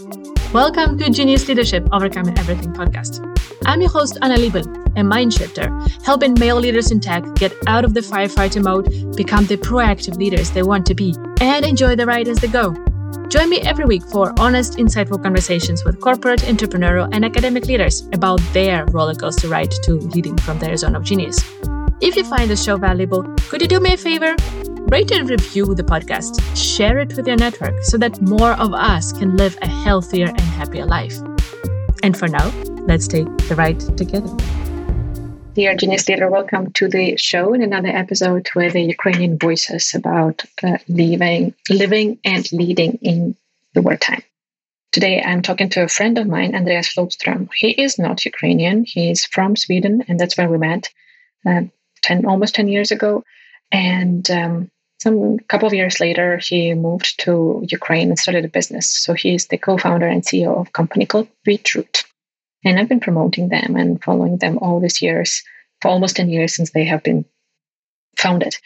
Welcome to Genius Leadership Overcoming Everything podcast. I'm your host, Anna Liebel, a mind shifter, helping male leaders in tech get out of the firefighter mode, become the proactive leaders they want to be, and enjoy the ride as they go. Join me every week for honest, insightful conversations with corporate, entrepreneurial, and academic leaders about their rollercoaster ride to leading from their zone of genius. If you find the show valuable, could you do me a favor? Rate and review the podcast. Share it with your network so that more of us can live a healthier and happier life. And for now, let's take the ride together. Dear Genius Leader, welcome to the show in another episode with the Ukrainian voices about uh, living, living and leading in the wartime. Today, I'm talking to a friend of mine, Andreas Flodström. He is not Ukrainian. He's from Sweden, and that's where we met uh, 10, almost 10 years ago. And um, some couple of years later, he moved to Ukraine and started a business. So he's the co-founder and CEO of a company called Beetroot. And I've been promoting them and following them all these years, for almost 10 years since they have been founded.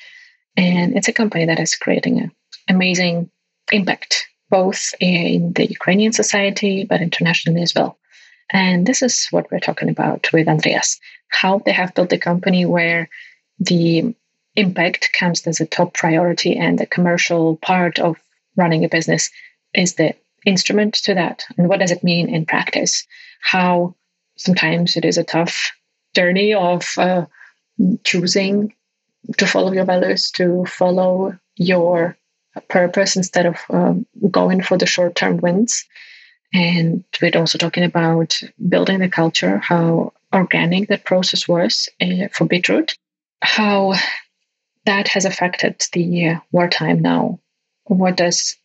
And it's a company that is creating an amazing impact, both in the Ukrainian society, but internationally as well. And this is what we're talking about with Andreas how they have built a company where the impact comes as a top priority and the commercial part of running a business is the instrument to that. And what does it mean in practice? How sometimes it is a tough journey of uh, choosing to follow your values, to follow your purpose instead of um, going for the short term wins. And we're also talking about building the culture, how organic that process was uh, for Beetroot, how that has affected the wartime now. What does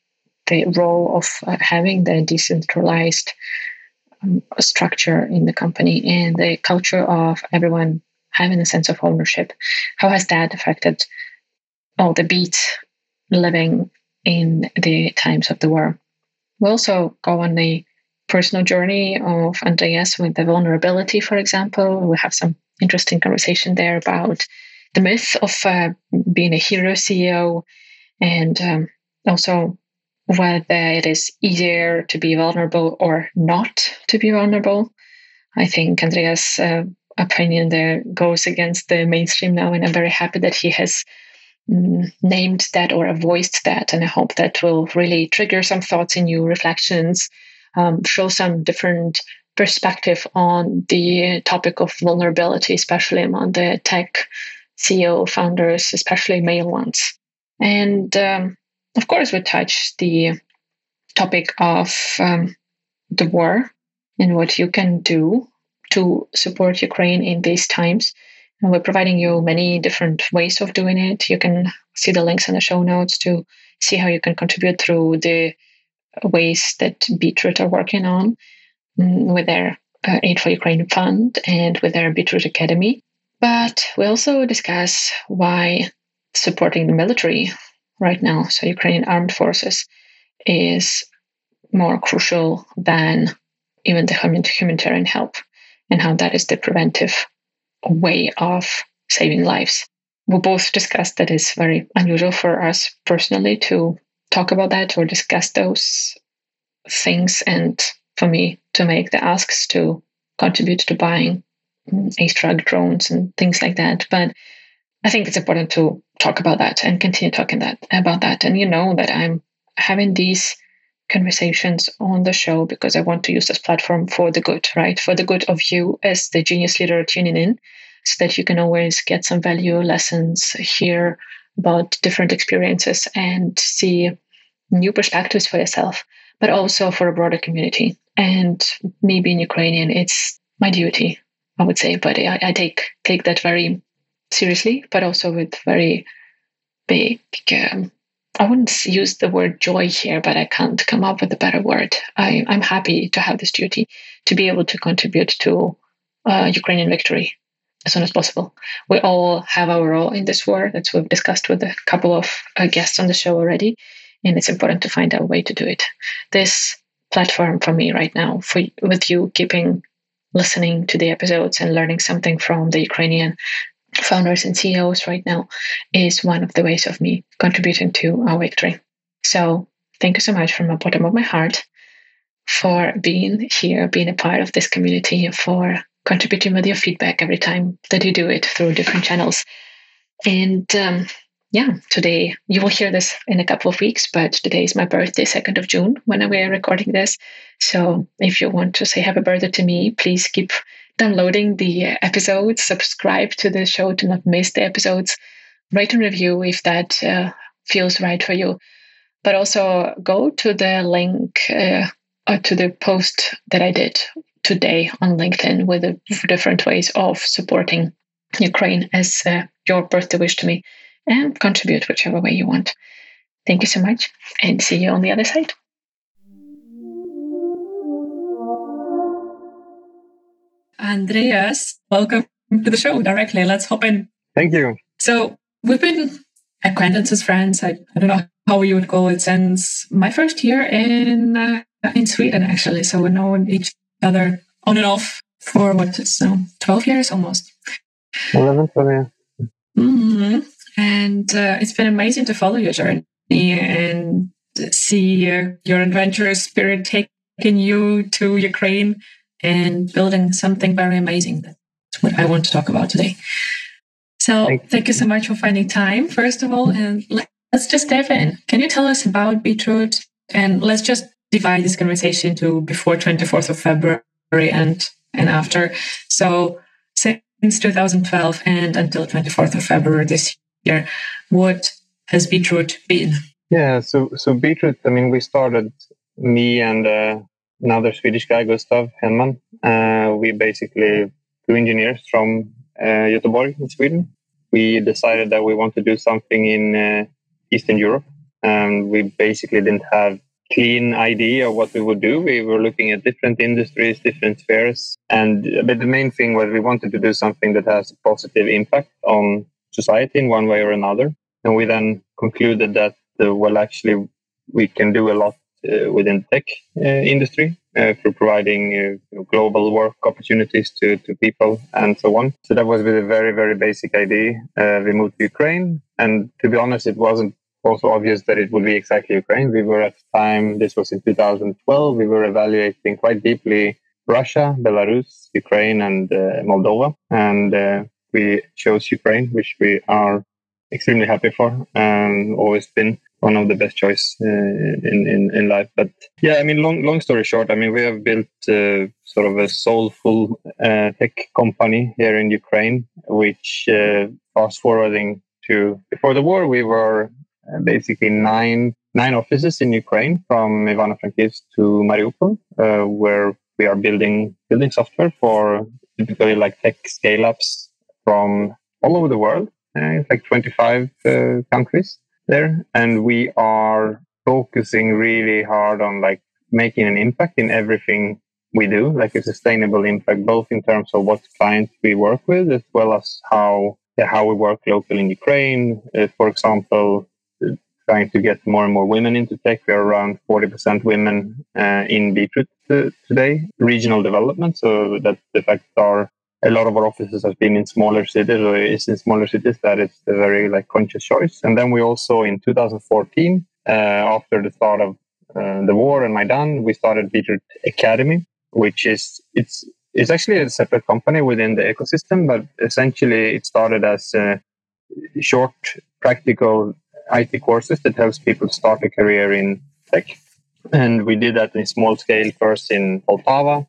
the role of having the decentralized um, structure in the company and the culture of everyone having a sense of ownership, how has that affected all the beats living in the times of the war? We also go on the personal journey of Andreas with the vulnerability, for example. We have some interesting conversation there about the myth of uh, being a hero CEO and um, also whether it is easier to be vulnerable or not to be vulnerable. I think Andreas' uh, opinion there goes against the mainstream now, and I'm very happy that he has mm, named that or voiced that. And I hope that will really trigger some thoughts in you, reflections, um, show some different perspective on the topic of vulnerability, especially among the tech CEO founders, especially male ones. And um, of course, we touch the topic of um, the war and what you can do to support Ukraine in these times. And we're providing you many different ways of doing it. You can see the links in the show notes to see how you can contribute through the ways that Beetroot are working on mm, with their uh, Aid for Ukraine fund and with their Beetroot Academy. But we also discuss why supporting the military right now, so Ukrainian armed forces, is more crucial than even the humanitarian help, and how that is the preventive way of saving lives. We both discussed that it's very unusual for us personally to talk about that or discuss those things, and for me to make the asks to contribute to buying Ace-Truck drones and things like that. But I think it's important to talk about that and continue talking that about that. And you know that I'm having these conversations on the show because I want to use this platform for the good, right? For the good of you as the genius leader tuning in, so that you can always get some value lessons, hear about different experiences, and see new perspectives for yourself, but also for a broader community. And me being Ukrainian, it's my duty I would say. But I, I take take that very seriously, but also with very big. Um, I wouldn't use the word joy here, but I can't come up with a better word. I, I'm happy to have this duty to be able to contribute to uh, Ukrainian victory as soon as possible. We all have our role in this war. That's we've discussed with a couple of uh, guests on the show already, and it's important to find a way to do it. This platform for me right now, for with you keeping listening to the episodes and learning something from the Ukrainian founders and CEOs right now is one of the ways of me contributing to our victory. So thank you so much from the bottom of my heart for being here, being a part of this community, for contributing with your feedback every time that you do it through different channels. And um, yeah, today you will hear this in a couple of weeks, but today is my birthday, 2nd of June, when we are recording this. So if you want to say happy birthday to me, please keep downloading the episodes, subscribe to the show to not miss the episodes, write a review if that uh, feels right for you. But also go to the link uh, to the post that I did today on LinkedIn with the different ways of supporting Ukraine as uh, your birthday wish to me and contribute whichever way you want. Thank you so much and see you on the other side. Andreas, welcome to the show directly. Let's hop in. Thank you. So we've been acquaintances, friends. I, I don't know how you would call it since my first year in uh, in Sweden, actually. So we've known each other on and off for what is now 12 years almost. 11, 12 years. Mm-hmm. And uh, it's been amazing to follow your journey and see uh, your adventurous spirit taking you to Ukraine and building something very amazing. That's what I want to talk about today. So thank, thank you so much for finding time, first of all. And let's just dive in. Can you tell us about Beetroot? And let's just divide this conversation to before 24th of February and, and after. So since 2012 and until 24th of February this year. What has Beetroot been? Yeah, so so Beetroot. I mean, we started me and uh, another Swedish guy, Gustav Henman. Uh, we basically two engineers from uh, in Sweden. We decided that we want to do something in uh, Eastern Europe, and we basically didn't have clean idea of what we would do. We were looking at different industries, different spheres, and but the main thing was we wanted to do something that has a positive impact on society in one way or another. And we then concluded that, uh, well, actually, we can do a lot uh, within the tech uh, industry uh, for providing uh, global work opportunities to, to people and so on. So that was with a very, very basic idea. Uh, we moved to Ukraine. And to be honest, it wasn't also obvious that it would be exactly Ukraine. We were at the time, this was in 2012, we were evaluating quite deeply Russia, Belarus, Ukraine, and Moldova. And we chose Ukraine, which we are extremely happy for and always been one of the best choice uh, in, in, in life. But yeah, I mean, long, long story short, I mean, we have built uh, sort of a soulful uh, tech company here in Ukraine, which uh, fast forwarding to before the war, we were uh, basically nine, nine offices in Ukraine from Ivano-Frankivsk to Mariupol, uh, where we are building, building software for typically like tech scale ups from all over the world. Uh, like 25 uh, countries there, and we are focusing really hard on like making an impact in everything we do, like a sustainable impact, both in terms of what clients we work with, as well as how yeah, how we work locally in Ukraine. Uh, for example, trying to get more and more women into tech. We are around 40% women uh, in Beetroot uh, today. Regional development, so that the fact our a lot of our offices have been in smaller cities or is in smaller cities that it's a very like conscious choice. And then we also in 2014 uh, after the start of uh, the war and Maidan we started Beetroot Academy which is it's it's actually a separate company within the ecosystem but essentially it started as short practical IT courses that helps people start a career in tech. And we did that in small scale first in Poltava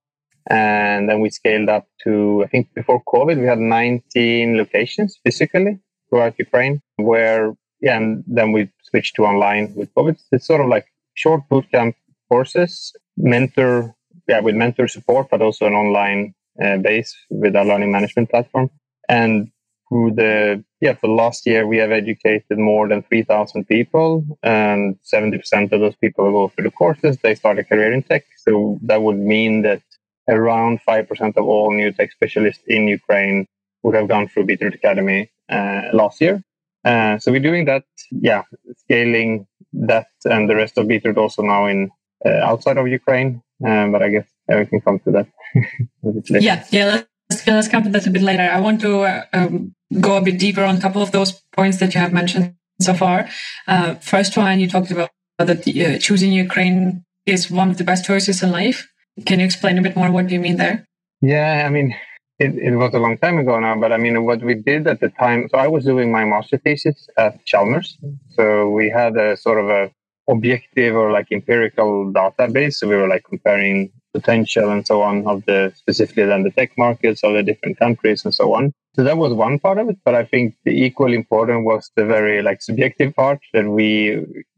and then we scaled up to, I think before COVID, we had 19 locations physically throughout Ukraine where, yeah, and then we switched to online with COVID. It's sort of like short bootcamp courses, mentor, yeah, with mentor support, but also an online uh, base with our learning management platform. And through the, yeah, for last year, we have educated more than 3,000 people and 70% of those people who go through the courses. They start a career in tech. So that would mean that around 5% of all new tech specialists in Ukraine would have gone through Beetroot Academy uh, last year. Uh, so we're doing that, yeah, scaling that and the rest of Beetroot also now in uh, outside of Ukraine. Um, but I guess everything comes to that. yeah, yeah. Let's, let's come to that a bit later. I want to um, go a bit deeper on a couple of those points that you have mentioned so far. Uh, first one, you talked about that uh, choosing Ukraine is one of the best choices in life. Can you explain a bit more what do you mean there? Yeah, I mean, it, it was a long time ago now, but I mean, what we did at the time, so I was doing my master thesis at Chalmers. So we had a sort of a objective or like empirical database. So we were like comparing potential and so on of the specifically then the tech markets of the different countries and so on. So that was one part of it. But I think the equally important was the very like subjective part that we,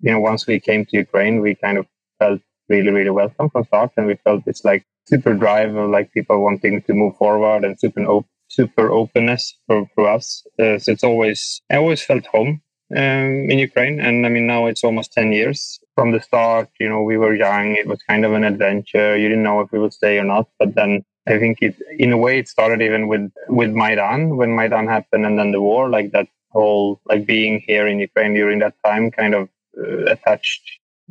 you know, once we came to Ukraine, we kind of felt really, really welcome from start. And we felt it's like super drive of like people wanting to move forward and super, op- super openness for, for us. Uh, so it's always, I always felt home um, in Ukraine. And I mean, now it's almost 10 years from the start. You know, we were young. It was kind of an adventure. You didn't know if we would stay or not. But then I think it, in a way, it started even with, with Maidan when Maidan happened and then the war, like that whole, like being here in Ukraine during that time kind of uh, attached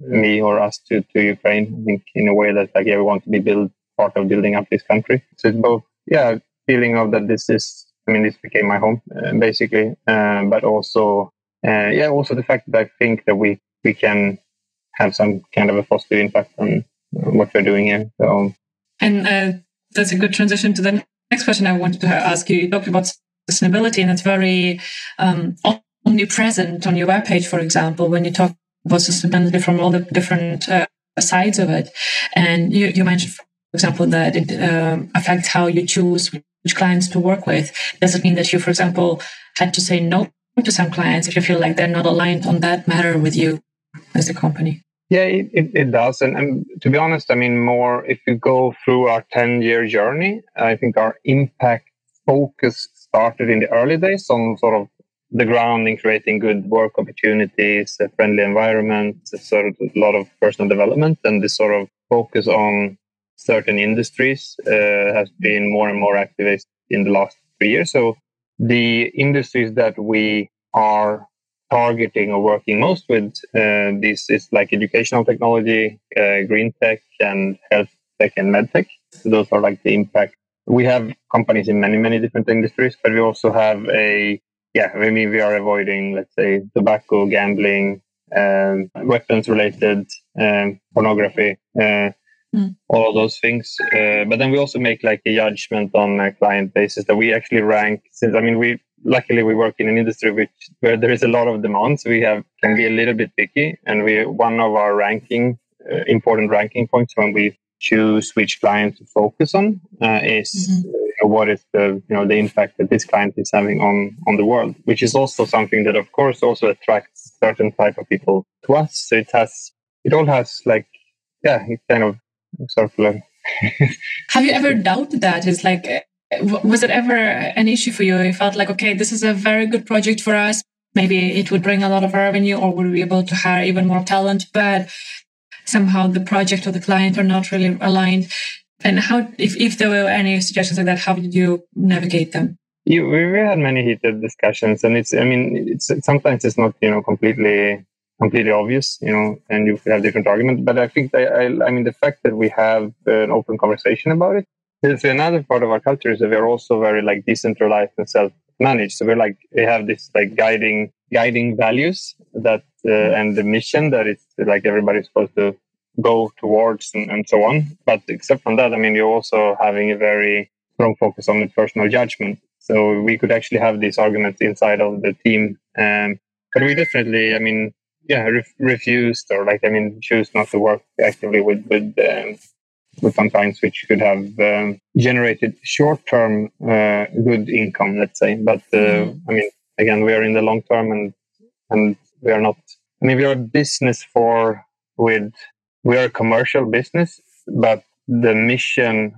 me or us to, to Ukraine. I think in a way that like, yeah, we want to be build part of building up this country. So it's both, yeah, feeling of that this is, I mean, this became my home uh, basically, uh, but also uh, yeah, also the fact that I think that we we can have some kind of a positive impact on what we're doing here. So, and uh, that's a good transition to the next question I wanted to ask you. You talked about sustainability, and it's very um, omnipresent on your webpage, for example, when you talk about sustainability from all the different uh, sides of it. And you, you mentioned, for example, that it um, affects how you choose which clients to work with. Does it mean that you, for example, had to say no to some clients if you feel like they're not aligned on that matter with you as a company? Yeah, it, it, it does. And, and, to be honest, I mean, more if you go through our 10 year journey, I think our impact focus started in the early days on sort of the ground in creating good work opportunities, a friendly environment, sort of a lot of personal development, and this sort of focus on certain industries uh, has been more and more activated in the last three years. So the industries that we are targeting or working most with uh, this is like educational technology, uh, green tech, and health tech and med tech. So those are like the impact. We have companies in many many different industries, but we also have a yeah. I mean, we are avoiding let's say tobacco, gambling, um, weapons related, um, pornography. Uh, Mm. all of those things. Uh, but then we also make like a judgment on a client basis that we actually rank. Since I mean, we luckily we work in an industry which where there is a lot of demands. We have can be a little bit picky, and we one of our ranking uh, important ranking points when we choose which client to focus on uh, is mm-hmm. what is the you know the impact that this client is having on on the world, which is also something that of course also attracts certain type of people to us. So it has it all has like yeah, it kind of circular. Have you ever doubted that? It's like, uh, was it ever an issue for you? You felt like, okay, this is a very good project for us. Maybe it would bring a lot of revenue or would we be able to hire even more talent, but somehow the project or the client are not really aligned. And how, if, if there were any suggestions like that, how did you navigate them? You, we had many heated discussions and it's, I mean, it's, sometimes it's not, you know, completely completely obvious, you know, and you have different arguments. But I think I, I mean, the fact that we have an open conversation about it is another part of our culture is that we're also very like decentralized and self-managed. So we're like we have this like guiding guiding values that uh, and the mission that it's like everybody's supposed to go towards and, and so on. But except from that, I mean, you're also having a very strong focus on the personal judgment. So we could actually have these arguments inside of the team. Um, but we definitely, I mean, yeah ref- refused or like I mean choose not to work actively with with um, with some clients which could have um, generated short term uh, good income, let's say. But uh, mm. I mean, again, we are in the long term and and we are not. I mean, we are a business for with we are a commercial business, but the mission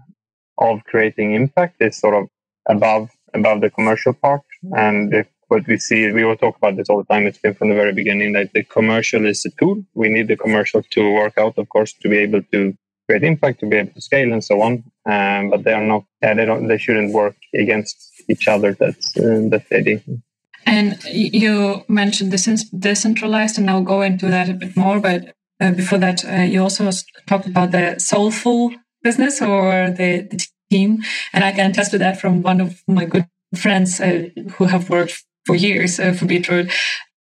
of creating impact is sort of above above the commercial part. And if what we see, we will talk about this all the time. It's been from the very beginning that the commercial is a tool. We need the commercial to work out, of course, to be able to create impact, to be able to scale, and so on. Um, but they are not. Yeah, they don't. They shouldn't work against each other. That's uh, that's the idea. And you mentioned this decentralized, and I'll go into that a bit more. But uh, before that, uh, you also talked about the soulful business or the, the team, and I can attest to that from one of my good friends uh, who have worked for years uh, for Beetroot.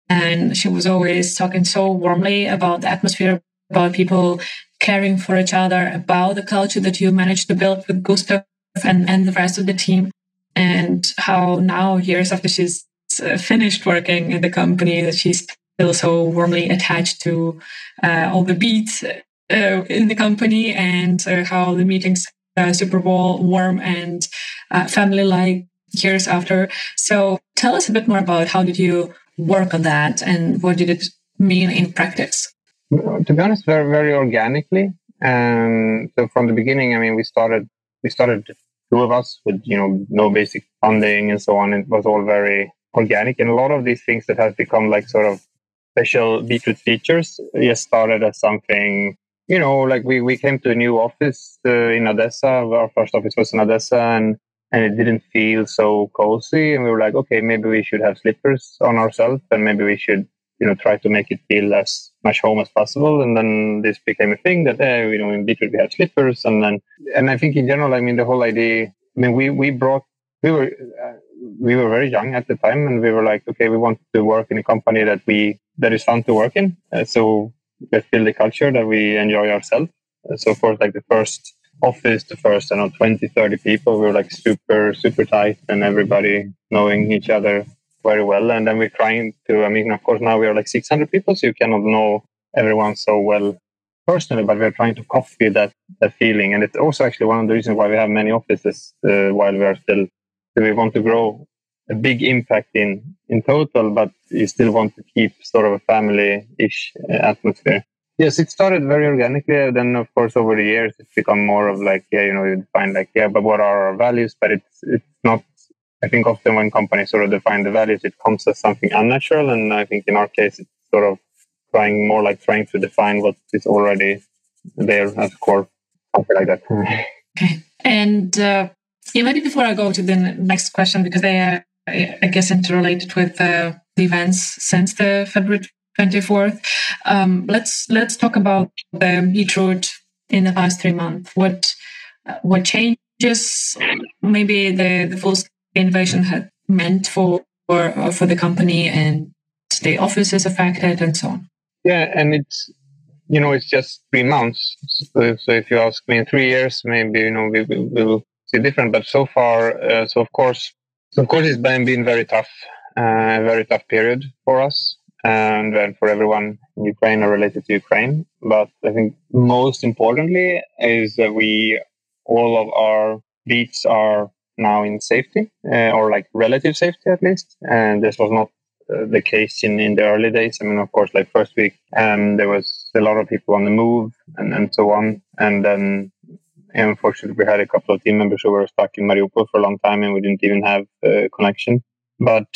And she was always talking so warmly about the atmosphere, about people caring for each other, about the culture that you managed to build with Gustav and, and the rest of the team, and how now, years after she's uh, finished working in the company, that she's still so warmly attached to uh, all the beats uh, in the company and uh, how the meetings are super warm and uh, family like years after. So tell us a bit more about how did you work on that and what did it mean in practice? To be honest, very very organically. And so from the beginning, I mean, we started we started two of us with you know no basic funding and so on. It was all very organic, and a lot of these things that have become like sort of special Beetroot features just started as something you know, like we, we came to a new office uh, in Odessa. Our first office was in Odessa, and and it didn't feel so cozy. And we were like, okay, maybe we should have slippers on ourselves, and maybe we should, you know, try to make it feel as much home as possible. And then this became a thing that, eh, you know, in Beetroot we have slippers, and then and I think in general, I mean, the whole idea. I mean, we we brought we were. Uh, we were very young at the time and we were like okay we want to work in a company that we that is fun to work in uh, so let's build a culture that we enjoy ourselves. So for like the first office, the first, I don't know, 20, 30 people, we were like super, super tight and everybody knowing each other very well. And then we're trying to, I mean, of course, now we are like 600 people, so you cannot know everyone so well personally, but we're trying to copy that, that feeling. And it's also actually one of the reasons why we have many offices uh, while we are still, we want to grow a big impact in in total, but you still want to keep sort of a family-ish uh, atmosphere. Yes, it started very organically. and Then, of course, over the years, it's become more of like, yeah, you know, you define like, yeah, but what are our values? But it's it's not. I think often when companies sort of define the values, it comes as something unnatural, and I think in our case, it's sort of trying more like trying to define what is already there as core, something like that. okay, and uh, yeah, maybe before I go to the next question, because they are I guess interrelated with uh, the events since the February 24th. Um, let's let's talk about the Beetroot in the past three months. What uh, what changes maybe the the full innovation had meant for for, uh, for the company and the offices affected and so on. Yeah, and it's you know it's just three months. So, so if you ask me in three years, maybe you know we will see different. But so far, uh, so of course of course, it's been, been very tough, uh, a very tough period for us and, and for everyone in Ukraine or related to Ukraine. But I think most importantly is that we, all of our beats are now in safety uh, or like relative safety at least. And this was not uh, the case in, in the early days. I mean, of course, like first week, um, there was a lot of people on the move and, and so on. And then unfortunately, we had a couple of team members who were stuck in Mariupol for a long time, and we didn't even have a connection. But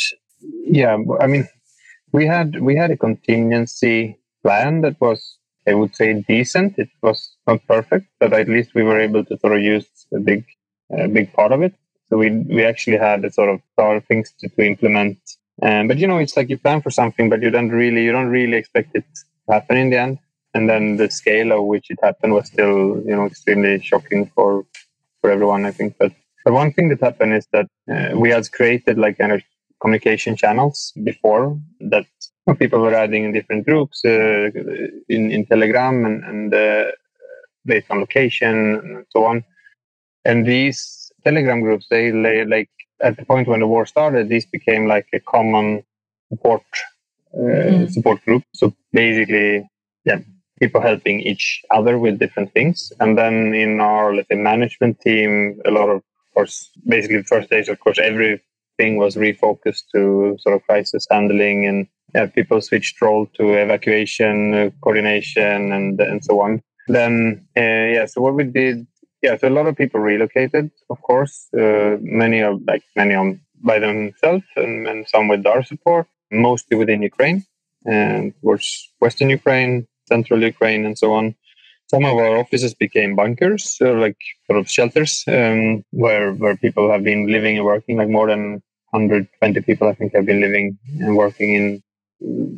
yeah, I mean, we had we had a contingency plan that was, I would say, decent. It was not perfect, but at least we were able to sort of use a big, a big part of it. So we we actually had a sort of sort of things to, to implement. Um, but you know, it's like you plan for something, but you don't really you don't really expect it to happen in the end. And then the scale of which it happened was still you know extremely shocking for for everyone i think. But but one thing that happened is that uh, we had created like kind of communication channels before that people were adding in different groups uh, in, in telegram and, and uh, based on location and so on. And these telegram groups they lay like at the point when the war started these became like a common support uh, mm. support group so basically yeah people helping each other with different things. And then in our, let's say, management team, a lot of, of course, basically the first days, of course, everything was refocused to sort of crisis handling and yeah, people switched role to evacuation, uh, coordination, and and so on. Then, uh, yeah, so what we did, yeah, so a lot of people relocated, of course, uh, many of like many on by themselves and, and some with our support, mostly within Ukraine and towards Western Ukraine, central Ukraine and so on. Some of our offices became bunkers, uh, like sort of shelters, um, where where people have been living and working. Like more than 120 people, I think, have been living and working in,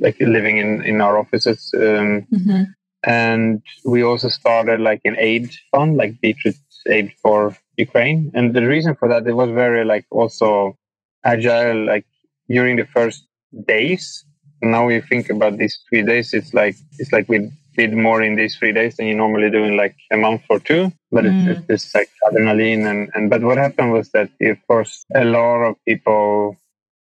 like living in in our offices. Um, mm-hmm. And we also started like an aid fund, like Beetroot Aid for Ukraine. And the reason for that, it was very like also agile. Like during the first days, now we think about these three days, it's like it's like we did more in these three days than you normally do in like a month or two. But mm. it's, it's like adrenaline and, and but what happened was that of course a lot of people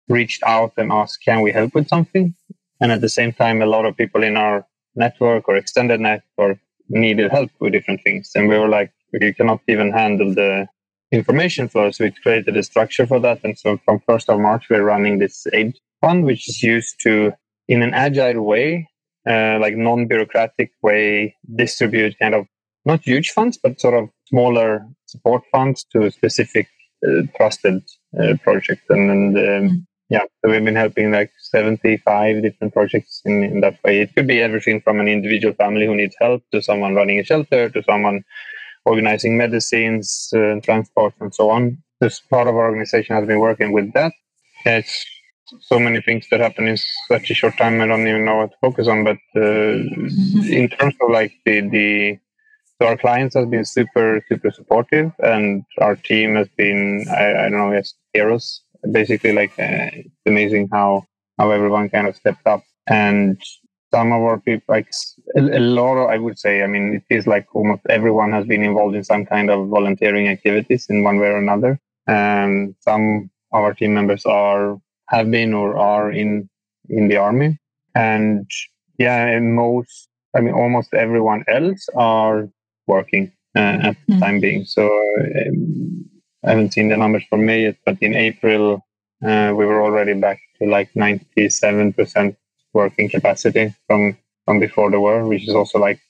reached out and asked, can we help with something? And at the same time, a lot of people in our network or extended network needed help with different things. And we were like, we cannot even handle the information flow. So we created a structure for that. And so from 1st of March, we're running this aid fund, which is used to, in an agile way, uh, like non-bureaucratic way, distribute kind of not huge funds, but sort of smaller support funds to specific uh, trusted uh, projects. And. Yeah, so we've been helping like 75 different projects in, in that way. It could be everything from an individual family who needs help to someone running a shelter to someone organizing medicines, uh, transport, and so on. This part of our organization has been working with that. It's so many things that happen in such a short time. I don't even know what to focus on. But uh, mm-hmm. in terms of like the the so our clients have been super super supportive, and our team has been I, I don't know yes heroes. Basically, like uh, it's amazing how how everyone kind of stepped up and some of our people, like a, a, lot of, I would say, I mean, it feels like almost everyone has been involved in some kind of volunteering activities in one way or another. And some of our team members are, have been or are in, in the army. And yeah, and most, I mean, almost everyone else are working uh, at the mm. time being. So um, I haven't seen the numbers for May yet, but in April, uh, we were already back to like 97% working capacity from from before the war, which is also like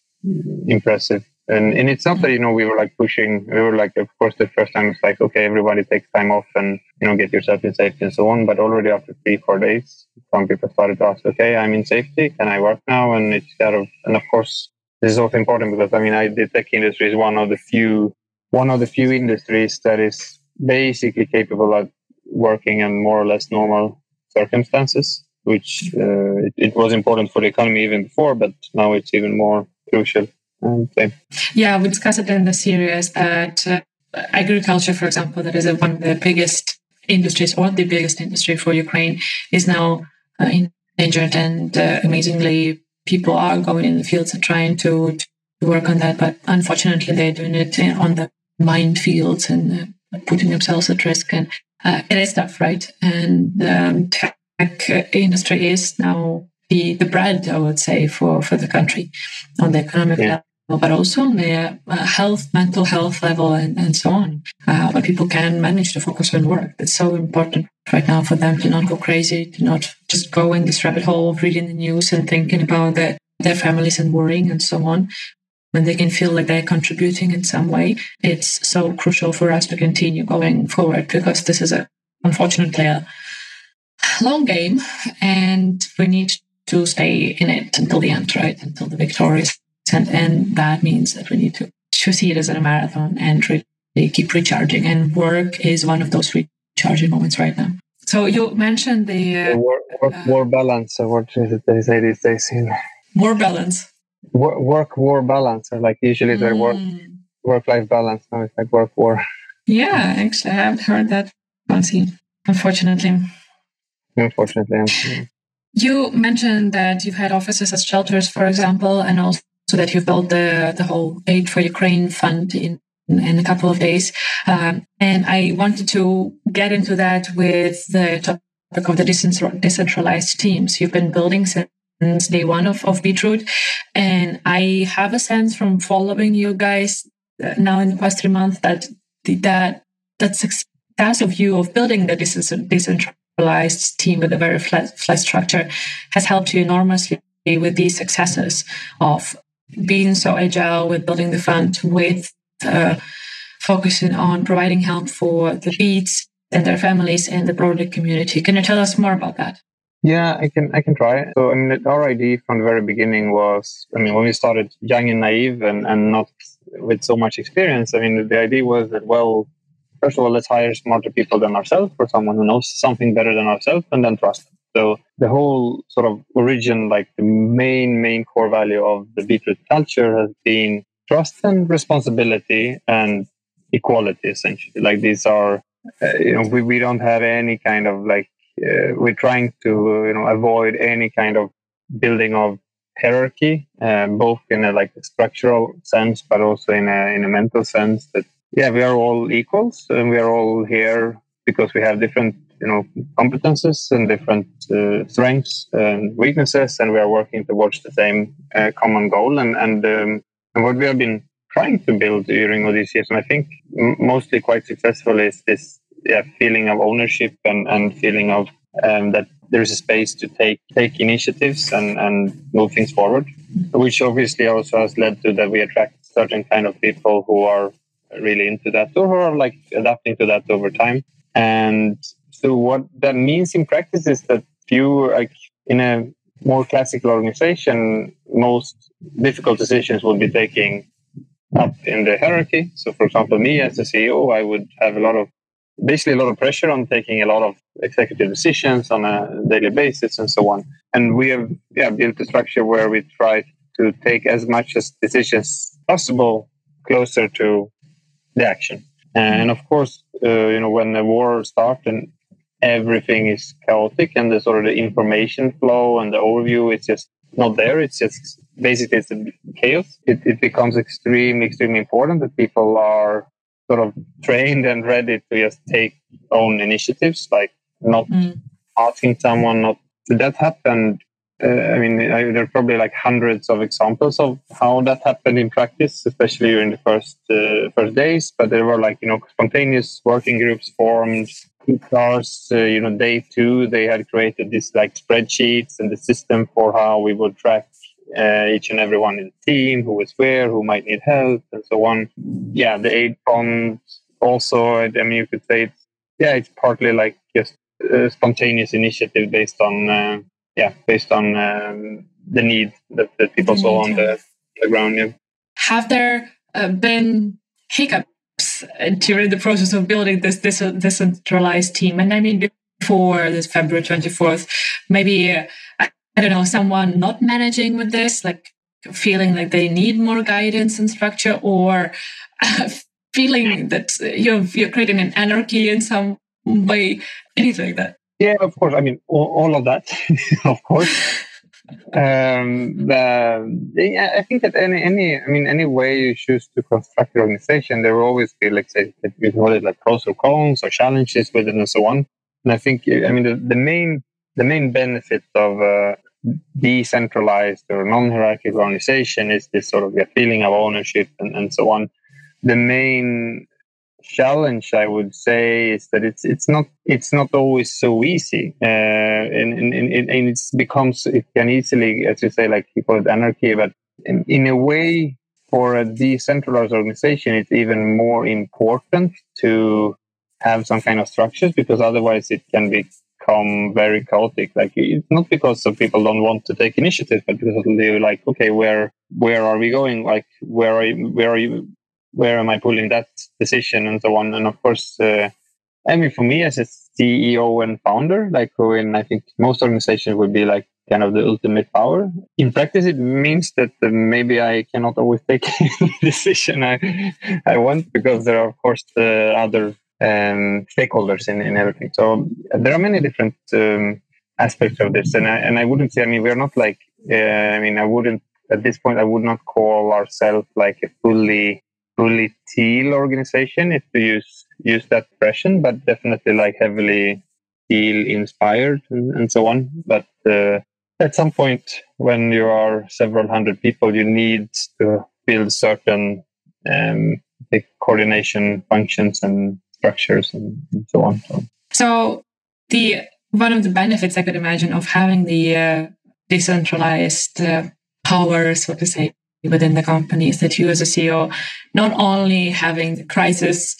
impressive. And and it's not that you know we were like pushing. We were like, of course, the first time it's like, okay, everybody takes time off and you know get yourself in safety and so on. But already after three four days, some people started to ask, okay, I'm in safety, can I work now? And it's kind of and of course this is also important because I mean, I the tech industry is one of the few one of the few industries that is basically capable of working in more or less normal circumstances which uh, it, it, was important for the economy even before, but now it's even more crucial. Yeah, we discussed it in the series that uh, agriculture, for example, that is one of the biggest industries or the biggest industry for Ukraine, is now uh, endangered. And uh, amazingly, people are going in the fields and trying to, to, work on that. But unfortunately, they're doing it on the mine fields and uh, putting themselves at risk. And uh, it is tough, right? And um, tech industry is now the, the bread, I would say, for, for the country on the economic yeah. level, but also on the uh, health, mental health level, and, and so on, uh, where people can manage to focus on work. It's so important right now for them to not go crazy, to not just go in this rabbit hole of reading the news and thinking about the, their families and worrying and so on. When they can feel like they're contributing in some way, it's so crucial for us to continue going forward because this is a, unfortunately, a, long game and we need to stay in it until the end, right? Until the victory is and, and that means that we need to, to see it as a marathon and really keep recharging. And work is one of those recharging moments right now. So you mentioned the uh, work, work uh, war balance. Or what is it they say these days? In war balance. Work, work war balance. Or like usually mm. work work life balance. Now it's like work war. Yeah, actually, I haven't heard that, unfortunately unfortunately. You mentioned that you've had offices as shelters, for example, and also that you've built the, the whole Aid for Ukraine fund in, in a couple of days. Um, and I wanted to get into that with the topic of the decentralized teams. You've been building since day one of, of Beetroot. And I have a sense from following you guys uh, now in the past three months that that that success of you of building the decentralized team with a very flat, flat structure has helped you enormously with these successes of being so agile with building the fund, with uh, focusing on providing help for the beats and their families and the broader community. Can you tell us more about that? Yeah, I can. I can try. So, I mean, our idea from the very beginning was, I mean, when we started young and naive and, and not with so much experience. I mean, the idea was that well, first of all, let's hire smarter people than ourselves or someone who knows something better than ourselves and then trust them. So the whole sort of origin, like the main, main core value of the Beetroot culture has been trust and responsibility and equality, essentially. Like these are, uh, you know, we, we don't have any kind of like, uh, we're trying to, you know, avoid any kind of building of hierarchy, uh, both in a like a structural sense, but also in a in a mental sense. That yeah, we are all equals, and we are all here because we have different you know competences and different uh, strengths and weaknesses, and we are working towards the same uh, common goal. And and, um, and what we have been trying to build during all these years, and I think mostly quite successfully, is this yeah, feeling of ownership and, and feeling of um, that there's a space to take take initiatives and, and move things forward, which obviously also has led to that we attract certain kind of people who are really into that or who are like adapting to that over time. And so what that means in practice is that you like in a more classical organization, most difficult decisions will be taking up in the hierarchy. So, for example, me as a CEO, I would have a lot of basically a lot of pressure on taking a lot of executive decisions on a daily basis and so on. And we have yeah, built a structure where we try to take as much as decisions possible closer to the action. And of course, uh, you know, when the war starts and everything is chaotic and the sort of the information flow and the overview is just not there. It's just basically it's a chaos. It, it becomes extremely, extremely important that people are sort of trained and ready to just take own initiatives, like not mm. asking someone not. That happened. Uh, I mean, I, there are probably like hundreds of examples of how that happened in practice, especially during the first uh, first days. But there were like you know spontaneous working groups formed. Cars, uh, you know, day two, they had created this like spreadsheets and the system for how we would track uh, each and every one in the team, who is where, who might need help, and so on. Yeah, the aid fund also. I mean, you could say it's yeah, it's partly like just a spontaneous initiative based on uh, yeah, based on um, the need that, that people saw on the, the ground. Yeah. Have there uh, been hiccups uh, during the process of building this, this decentralized team? And I mean, before this February 24th, maybe uh, I don't know, someone not managing with this, like feeling like they need more guidance and structure, or feeling that you're you're creating an anarchy in some way, anything like that. Yeah, of course. I mean, all, all of that, of course. um, the, I think that any, any, I mean, any way you choose to construct your organization, there will always be, let's say, you call it like pros or cons or challenges with it and so on. And I think, I mean, the, the main the main benefit of a decentralized or non-hierarchical organization is this sort of feeling of ownership and, and so on. The main challenge I would say is that it's it's not it's not always so easy, uh, and, and, and, and it becomes it can easily, as you say, like you call it anarchy, but in, in a way, for a decentralized organization, it's even more important to have some kind of structures because otherwise it can be become very chaotic. Like it's not because some people don't want to take initiative, but because they're like, okay, where where are we going? Like where are you, where are you? Where am I pulling that decision and so on? And of course, uh, I mean, for me as a CEO and founder, like who in I think most organizations would be like kind of the ultimate power. In practice, it means that uh, maybe I cannot always take the decision I I want because there are of course the other um, stakeholders in, in everything. So there are many different um, aspects of this, and I, and I wouldn't say. I mean, we're not like. Uh, I mean, I wouldn't at this point. I would not call ourselves like a fully fully teal organization, if to use use that expression, but definitely like heavily teal inspired and, and so on. But uh, at some point, when you are several hundred people, you need to build certain um, coordination functions and structures and, and so on. So. so. the one of the benefits I could imagine of having the uh, decentralized uh, power, so to say, within the company is that you as a CEO not only having the crisis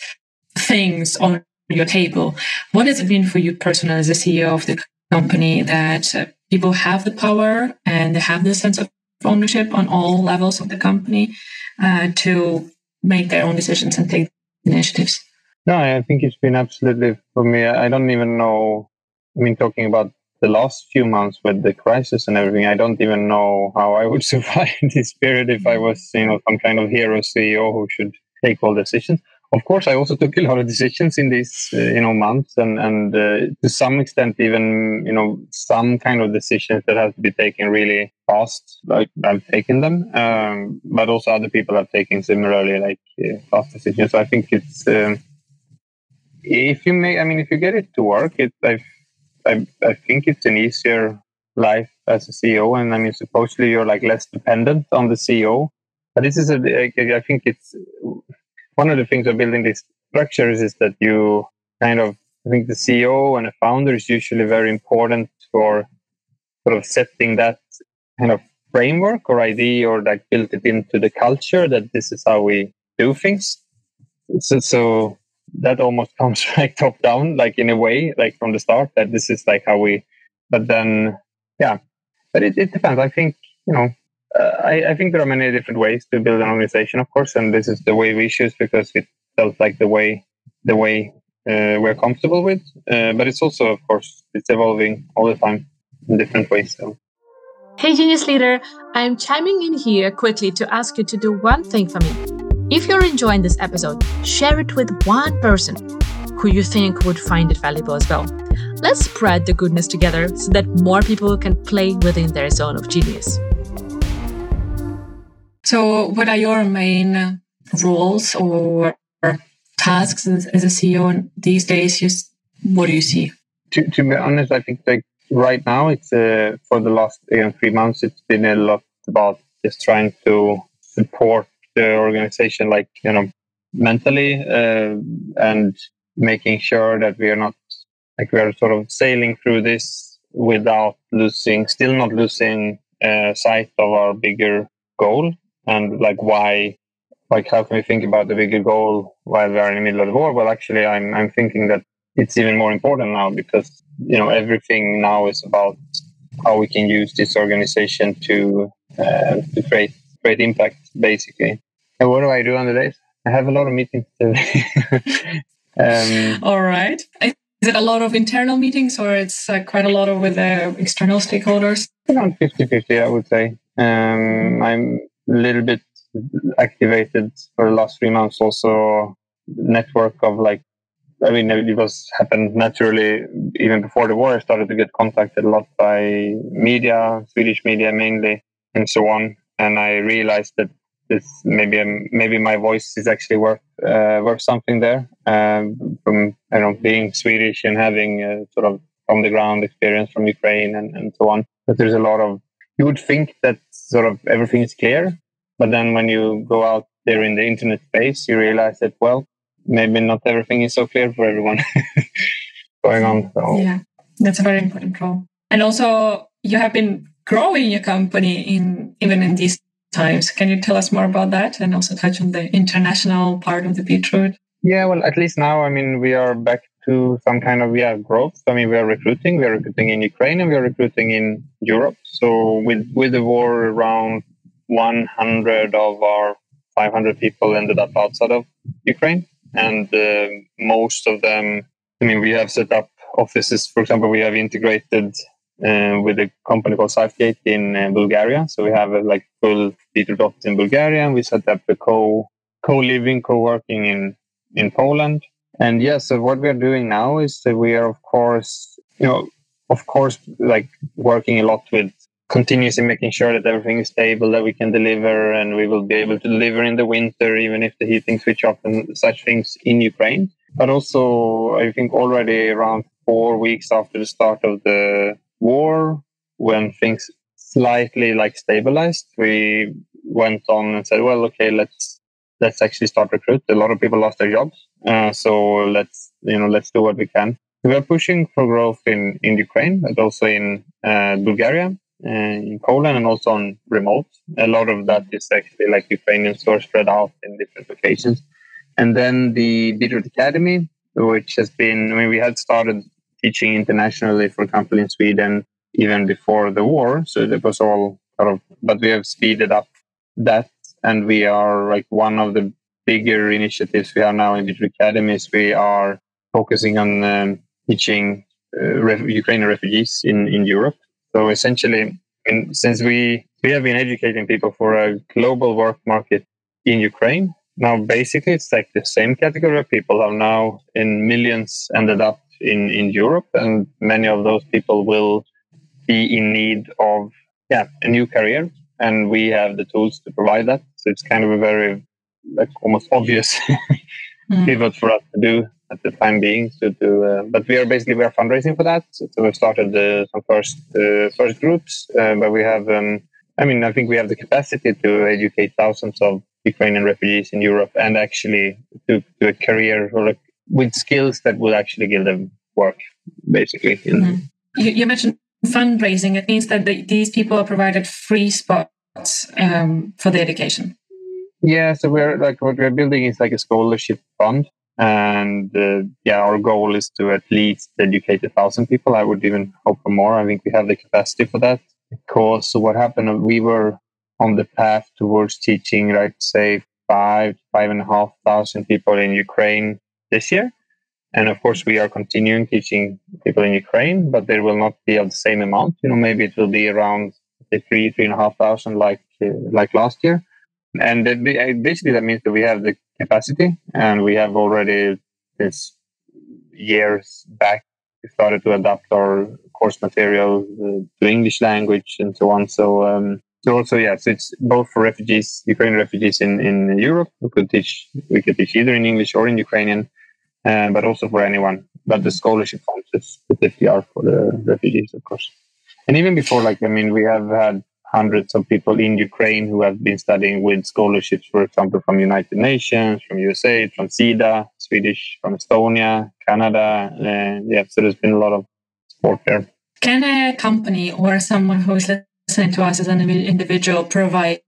things on your table, what does it mean for you personally as a CEO of the company that uh, people have the power and they have the sense of ownership on all levels of the company uh, to make their own decisions and take initiatives? No, I think it's been absolutely for me. I don't even know. I mean, talking about the last few months with the crisis and everything, I don't even know how I would survive this period if I was, you know, some kind of hero CEO who should take all decisions. of course, I also took a lot of decisions in these, uh, you know, months, and and uh, to some extent, even you know, some kind of decisions that have to be taken really fast. Like I've taken them, um, but also other people have taken similarly like uh, fast decisions. So I think it's um, if you make, I mean, if you get it to work, it I, I I think it's an easier life as a CEO, and I mean, supposedly you're like less dependent on the CEO. But this is a, I think it's one of the things of building these structures is that you kind of I think the CEO and the founder is usually very important for sort of setting that kind of framework or idea or like built it into the culture that this is how we do things. So, so that almost comes like top down, like in a way, like from the start that this is like how we, but then, yeah, but it, it depends. I think, you know, uh, I, I, think there are many different ways to build an organization, of course, and this is the way we choose because it felt like the way the way uh, we're comfortable with. Uh, but it's also, of course, it's evolving all the time in different ways. So. Hey, Genius Leader, I'm chiming in here quickly to ask you to do one thing for me. If you're enjoying this episode, share it with one person who you think would find it valuable as well. Let's spread the goodness together so that more people can play within their zone of genius. So, what are your main roles or tasks as, a CEO these days? Just what do you see? To, to be honest, I think like right now, it's uh, for the last again, three months, it's been a lot about just trying to support the organization, like you know, mentally, uh, and making sure that we are not like we are sort of sailing through this without losing, still not losing uh, sight of our bigger goal and like why like how can we think about the bigger goal while we are in the middle of the war? Well actually i'm i'm thinking that it's even more important now because you know everything now is about how we can use this organization to uh, to create create impact basically. And what do i do on the days? I have a lot of meetings um, all right. Is it a lot of internal meetings or it's uh, quite a lot of with the external stakeholders? Around 50 50 i would say. Um, i'm a little bit activated for the last three months also. Network of like I mean it was happened naturally even before the war. I started to get contacted a lot by media Swedish media mainly and so on and I realized that this maybe um, maybe my voice is actually worth uh, worth something there um, from you know being Swedish and having a sort of on the ground experience from Ukraine and, and so on but there's a lot of you would think that sort of everything is clear. But then when you go out there in the internet space, you realize that, well, maybe not everything is so clear for everyone going on. So. Yeah, that's a very important role. And also, you have been growing your company in even in these times. Can you tell us more about that and also touch on the international part of the Beetroot? Yeah, well, at least now, I mean, we are back to some kind of yeah growth. I mean, we are recruiting. We are recruiting in Ukraine and we are recruiting in Europe. So with with the war, around 100 of our 500 people ended up outside of Ukraine, and uh, most of them. I mean, we have set up offices. For example, we have integrated with a company called Safegate in uh, Bulgaria. So we have a like full Beetroot office in Bulgaria, and we set up a co co living, co working in in Poland and yeah, so what we're doing now is that we are, of course, you know, of course, like working a lot with continuously making sure that everything is stable, that we can deliver, and we will be able to deliver in the winter, even if the heating switch off and such things in Ukraine. But also, I think already around four weeks after the start of the war, when things slightly like stabilized, we went on and said, well, okay, let's let's actually start recruit. A lot of people lost their jobs, uh, so let's you know let's do what we can. We are pushing for growth in in Ukraine, but also in uh, Bulgaria, uh, in Poland, and also on remote. A lot of that is actually like Ukrainian stores spread out in different locations. And then the Beetroot Academy, which has been, I mean, we had started teaching internationally, for example, in Sweden even before the war. So it was all sort of, but we have speeded up that and we are like one of the bigger initiatives we have now in digital academies. We are focusing on um, teaching uh, ref- Ukrainian refugees in, in Europe. So essentially, in, since we we have been educating people for a global work market in Ukraine, now basically it's like the same category of people have now in millions ended up in, in Europe, and many of those people will be in need of yeah a new career, and we have the tools to provide that. So it's kind of a very like almost obvious mm. pivot for us to do at the time being. So to, uh, but we are basically we are fundraising for that. So we've started uh, some first uh, first groups, uh, but we have. Um, I mean, I think we have the capacity to educate thousands of Ukrainian refugees in Europe and actually to, to a career or like with skills that will actually give them work, basically. Mm-hmm. You, you, mentioned fundraising. It means that the, these people are provided free spots um, for the education. Yeah, so we're like what we're building is like a scholarship fund, and uh, yeah, our goal is to at least educate a thousand people. I would even hope for more. I think we have the capacity for that. Because what happened, we were on the path towards teaching, like say five, five and a half thousand people in Ukraine this year. And of course, we are continuing teaching people in Ukraine, but there will not be of the same amount. You know, maybe it will be around say, three, three and a half thousand, like uh, like last year. And basically, that means that we have the capacity, and we have already this years back started to adapt our course material uh, to English language and so on. So um, so also, yes, it's both for refugees, Ukrainian refugees in, in Europe. We could teach, we could teach either in English or in Ukrainian, uh, but also for anyone. But the scholarship funds specifically are for the refugees, of course. And even before, like, I mean, we have had hundreds of people in Ukraine who have been studying with scholarships, for example, from United Nations, from USA, from SIDA, Swedish, from Estonia, Canada. Uh, yeah, so there's been a lot of support there. Can a company or someone who is listening to us as an individual provide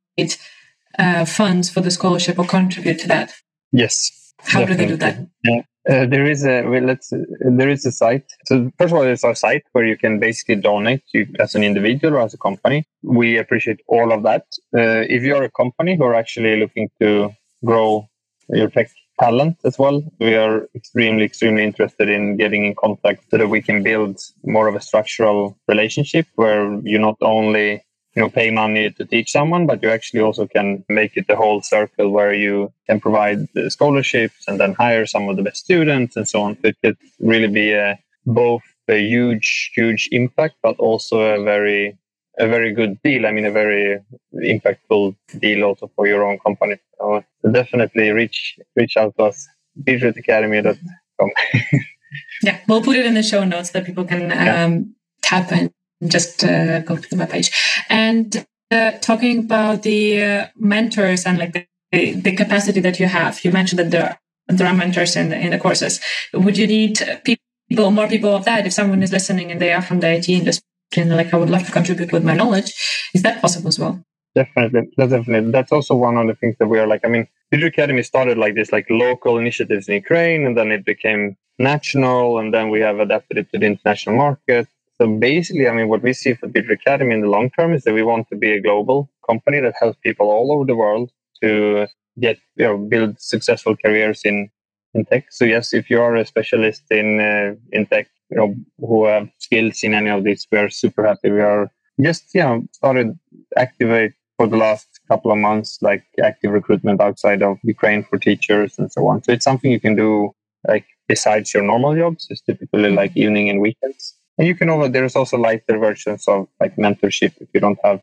uh, funds for the scholarship or contribute to that? Yes. How do they do that? Yeah. Uh, there is a well, let's uh, there is a site. So first of all, there's our site where you can basically donate to, as an individual or as a company. We appreciate all of that. Uh, if you are a company who are actually looking to grow your tech talent as well, we are extremely extremely interested in getting in contact so that we can build more of a structural relationship where you not only you know pay money to teach someone but you actually also can make it the whole circle where you can provide the scholarships and then hire some of the best students and so on. It could really be a, both a huge huge impact but also a very a very good deal. I mean a very impactful deal also for your own company. So definitely reach reach out to us beetrootacademy.com yeah we'll put it in the show notes that people can um, yeah. tap in just uh, go to the webpage. And uh, talking about the uh, mentors and like the, the capacity that you have, you mentioned that there are, there are mentors in the, in the courses. Would you need people, more people of that? If someone is listening and they are from the IT industry and like, I would love to contribute with my knowledge, is that possible as well? Definitely, that's definitely. That's also one of the things that we are like. I mean, Digital Academy started like this, like local initiatives in Ukraine, and then it became national, and then we have adapted it to the international market. So basically, I mean, what we see for Digital Academy in the long term is that we want to be a global company that helps people all over the world to get, you know, build successful careers in, in tech. So yes, if you are a specialist in, uh, in tech, you know, who have skills in any of these, we are super happy. We are just, you know, started activate for the last couple of months, like active recruitment outside of Ukraine for teachers and so on. So it's something you can do like besides your normal jobs. It's typically like evening and weekends. And you can also, there's also lighter versions of like mentorship if you don't have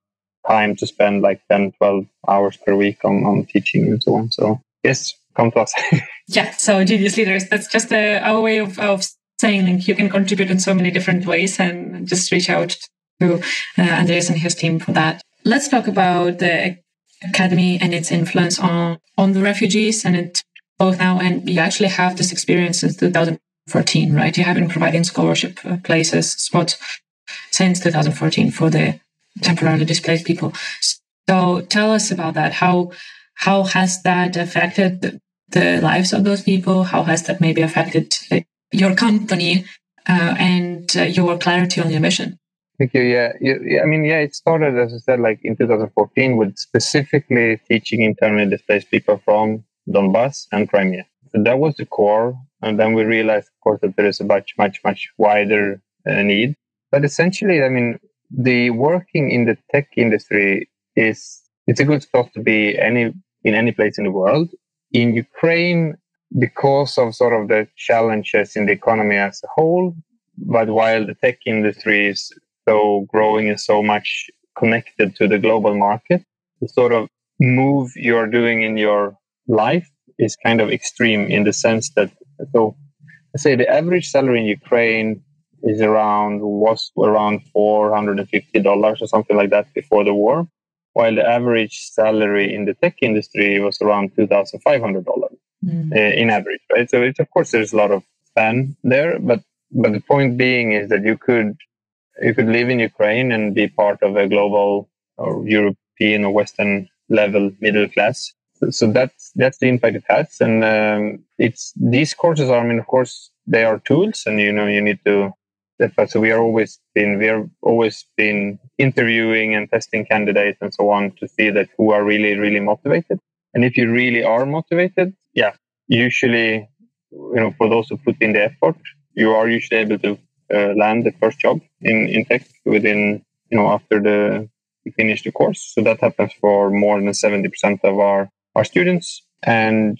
time to spend like 10, 12 hours per week on, on teaching and so on. So yes, come to us. yeah. So genius leaders, that's just a, our way of, of saying like, you can contribute in so many different ways and just reach out to uh, Andreas and his team for that. Let's talk about the academy and its influence on, on the refugees and it both now and you actually have this experience since 2000 2014, right? You have been providing scholarship uh, places, spots since 2014 for the temporarily displaced people. So tell us about that. How how has that affected the, lives of those people? How has that maybe affected your company uh, and uh, your clarity on your mission? Thank you. Yeah, yeah, I mean, yeah, it started as I said, like in 2014, with specifically teaching internally displaced people from Donbass and Crimea. So that was the core and then we realized, course, that there is a much, much, much wider uh, need. But essentially, I mean, the working in the tech industry is it's a good spot to be any in any place in the world. in Ukraine, because of sort of the challenges in the economy as a whole, but while the tech industry is so growing and so much connected to the global market, the sort of move you're doing in your life is kind of extreme in the sense that so let's say the average salary in Ukraine is around was around four hundred and fifty dollars or something like that before the war, while the average salary in the tech industry was around two thousand five hundred dollars mm. uh, in average, right? So it's of course there's a lot of span there, but but the point being is that you could you could live in Ukraine and be part of a global or European or Western level middle class. So, that's that's the impact it has, and um, it's these courses are. I mean, of course, they are tools, and you know you need to. So we are always been we are always been interviewing and testing candidates and so on to see that who are really really motivated. And if you really are motivated, yeah, usually you know for those who put in the effort, you are usually able to uh, land the first job in, in tech within, you know, after the you finish the course. So that happens for more than 70% of our, our students. And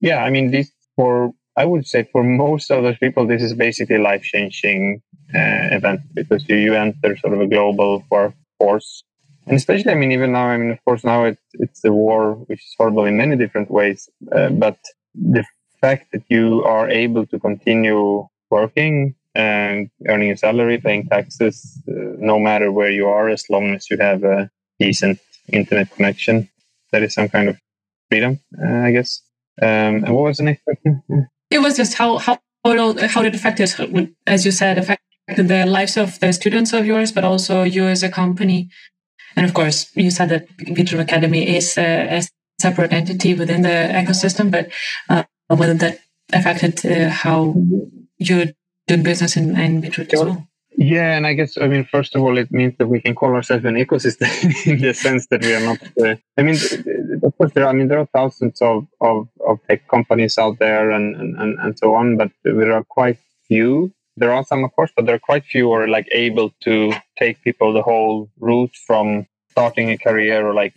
yeah, I mean, this for, I would say for most of those people, this is basically life changing uh, event because you, you enter sort of a global workforce. And especially, I mean, even now, I mean, of course, now it, it's a war, which is horrible in many different ways. Uh, but the fact that you are able to continue working and earning a salary, paying taxes, uh, no matter where you are, as long as you have a decent internet connection. That is some kind of freedom, uh, I guess. Um, and what was the next question? It was just how how how it affect it, as you said, affect the lives of the students of yours, but also you as a company. And of course, you said that Beetroot Academy is a, a, separate entity within the ecosystem, but uh, whether that affected uh, how you doing business in, in Beetroot as well. Yeah, and I guess I mean first of all, it means that we can call ourselves an ecosystem in the sense that we are not. Uh, I mean, of course, there. Are, I mean, there are thousands of, of, of tech companies out there, and, and and so on. But there are quite few. There are some, of course, but there are quite few who are like able to take people the whole route from starting a career or like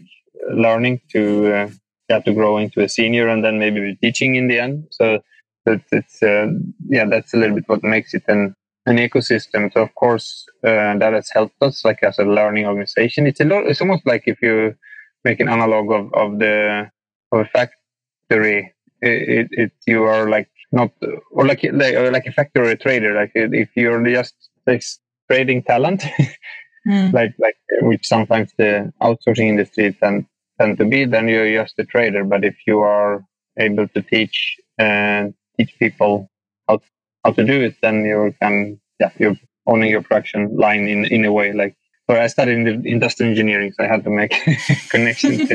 learning to uh, yeah to grow into a senior and then maybe teaching in the end. So it's, it's uh, yeah, that's a little bit what makes it an an ecosystem. So of course uh, that has helped us, like as a learning organization. It's a lot. It's almost like if you make an analog of, of the of a factory. It, it, it you are like not or like like, like a factory trader. Like if you're just like trading talent, mm. like like which sometimes the outsourcing industry tend tend to be, then you're just a trader. But if you are able to teach and teach people how how to do it, then you can yeah you're owning your production line in in a way like. Or I studied in industrial engineering, so I had to make connections.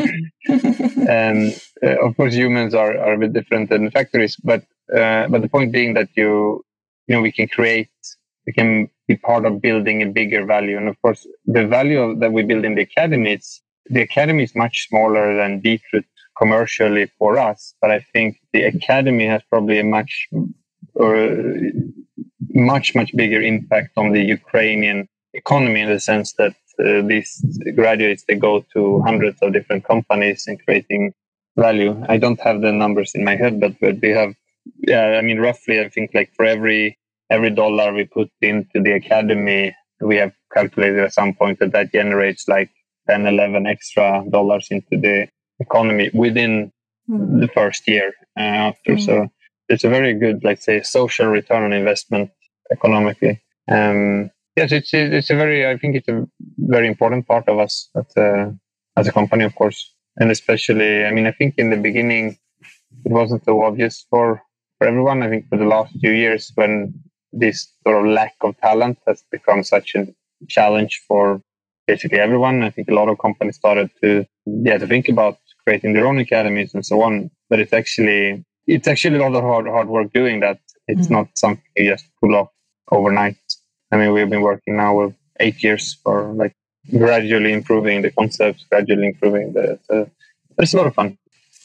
and uh, of course, humans are, are a bit different than factories, but uh, but the point being that you you know we can create we can be part of building a bigger value. And of course, the value that we build in the academy, it's, the academy is much smaller than Beetroot commercially for us, but I think the academy has probably a much or much much bigger impact on the Ukrainian economy in the sense that uh, these graduates they go to hundreds of different companies and creating value. I don't have the numbers in my head, but but we have yeah. I mean, roughly, I think like for every every dollar we put into the academy, we have calculated at some point that that generates like 10, 11 extra dollars into the economy within mm. the first year uh, after. Mm. So it's a very good, let's say, social return on investment economically. Um, yes, it's it's a very. I think it's a very important part of us as a as a company, of course, and especially. I mean, I think in the beginning it wasn't so obvious for for everyone. I think for the last few years, when this sort of lack of talent has become such a challenge for basically everyone, I think a lot of companies started to yeah to think about creating their own academies and so on. But it's actually it's actually a lot of hard hard work doing that. It's mm-hmm. not something you just pull off overnight. I mean, we've been working now with eight years for like gradually improving the concepts, gradually improving the. the but it's a lot of fun.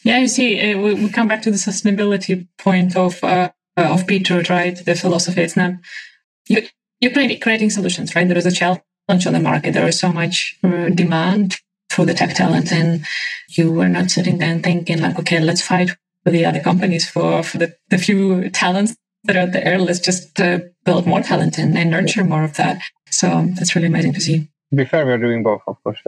Yeah, you see, uh, we, we come back to the sustainability point of uh, uh, of Beetroot, right? The philosophy. It's not you you're creating solutions, right? There is a challenge on the market. There is so much uh, demand for the tech talent and you were not sitting there and thinking like, okay, let's fight the other companies for, for the, the few talents that are there. Let's just uh, build more talent and, and nurture more of that. So um, that's really amazing to see. To be fair, we're doing both, of course.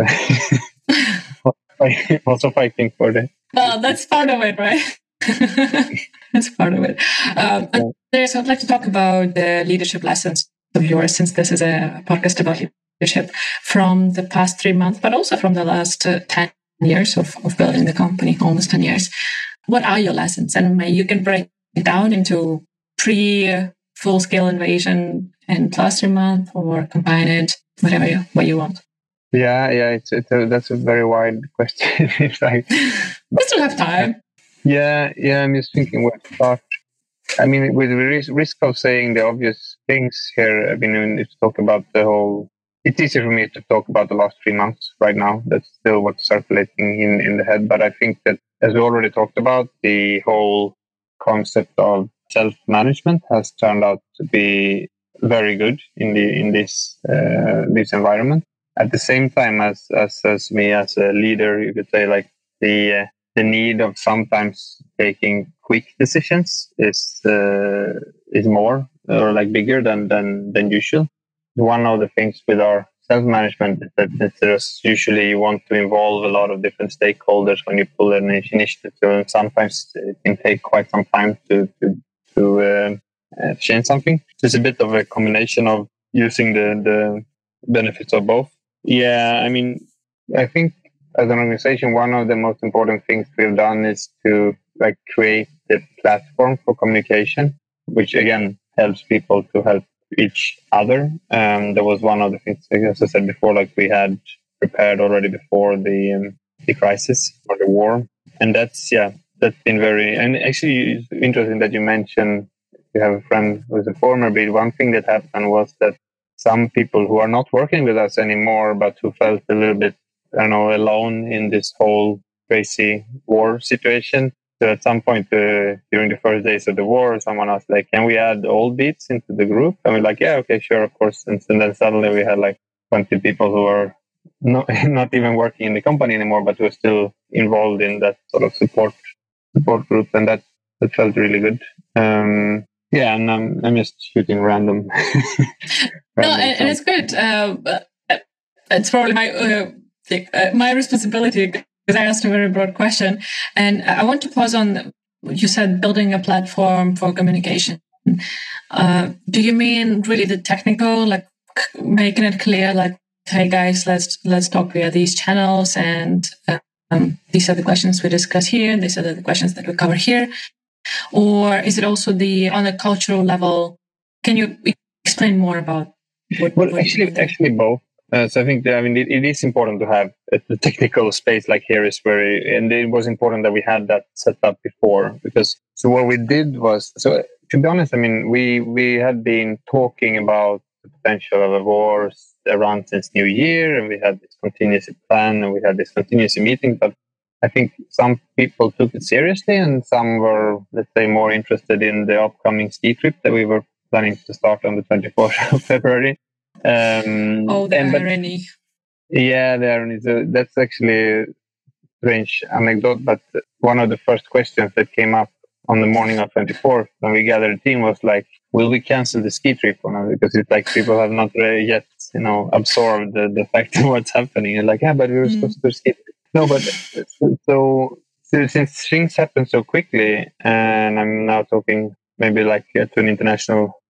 also fighting for that. Well, that's part of it, right? that's part of it. Um, yeah. I'd like to talk about the leadership lessons of yours, since this is a podcast about leadership from the past three months, but also from the last uh, 10 years of, of building the company, almost 10 years. What are your lessons? And you can break it down into pre full scale invasion and cluster month or combine it, whatever you, what you want. Yeah, yeah, it's, it's a, that's a very wide question. it's like, we still have time. Yeah, yeah, I'm just thinking where to start. I mean, with the risk of saying the obvious things here, I mean, if you talk about the whole, it's easy for me to talk about the last three months right now. That's still what's circulating in, in the head. But I think that, as we already talked about, the whole concept of self-management has turned out to be very good in the in this uh, this environment. At the same time, as, as as me as a leader, you could say like the uh, the need of sometimes taking quick decisions is uh, is more or like bigger than than than usual. One of the things with our self management is that, there's usually you want to involve a lot of different stakeholders when you pull an initiative. So sometimes it can take quite some time to to to uh, uh, change something. So it's a bit of a combination of using the the benefits of both. Yeah, I mean, I think as an organization, one of the most important things we've done is to like create the platform for communication, which again helps people to help each other. Um, that was one of the things, as I said before, like we had prepared already before the um, the crisis or the war, and that's yeah, that's been very and actually it's interesting that you mentioned you have a friend who's a former But One thing that happened was that some people who are not working with us anymore, but who felt a little bit I don't know, alone in this whole crazy war situation. So at some point uh, during the first days of the war, someone asked like, "Can we add old beats into the group?" And we're like, "Yeah, okay, sure, of course." And, and then suddenly we had like 20 people who were not not even working in the company anymore, but who are still involved in that sort of support support group, and that that felt really good. Um, yeah, and I'm I'm just shooting random. random no, and, and, it's good. Uh, it's probably my. Uh, uh, my responsibility because I asked a very broad question. And I want to pause on you said building a platform for communication. Uh, do you mean really the technical, like making it clear, like, hey guys, let's let's talk via these channels, and um, these are the questions we discuss here. These are the questions that we cover here. Or is it also the on a cultural level? Can you explain more about what? Well, what actually, actually both. Uh, so I think that, I mean it, it is important to have a, a, technical space like here is very and it was important that we had that set up before because so what we did was so to be honest I mean we we had been talking about the potential of a war around since New Year and we had this contingency plan and we had this contingency meeting but I think some people took it seriously and some were let's say more interested in the upcoming ski trip that we were planning to start on the 24th of February um, oh, the and, irony. But, yeah, the irony. So that's actually a strange anecdote, but one of the first questions that came up on the morning of 24th when we gathered team was like, will we cancel the ski trip or not? Because it's like people have not really yet, you know, absorbed the, the fact of what's happening. And like, yeah, but we were mm. supposed to ski. No, but so, so since things happen so quickly, and I'm now talking maybe like uh, to an international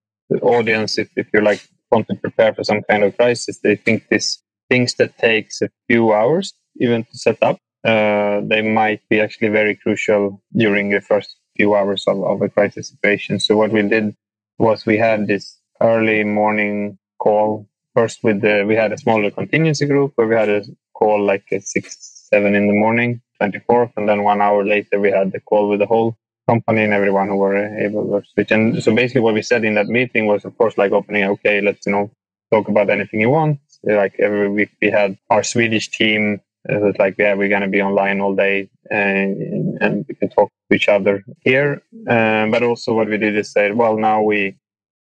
audience, if, if you're like want to prepare for some kind of crisis, they think this things that takes a few hours even to set up, uh, they might be actually very crucial during the first few hours of, of a crisis situation. So what we did was we had this early morning call first with the we had a smaller contingency group where we had a call like at six seven in the morning 24th and then one hour later we had the call with the whole company and everyone who were able to switch. And so basically what we said in that meeting was, of course, like opening, okay, let's, you know, talk about anything you want. Like every week we had our Swedish team. It was like, yeah, we're going to be online all day and, and we can talk to each other here. Um, but also what we did is say, well, now we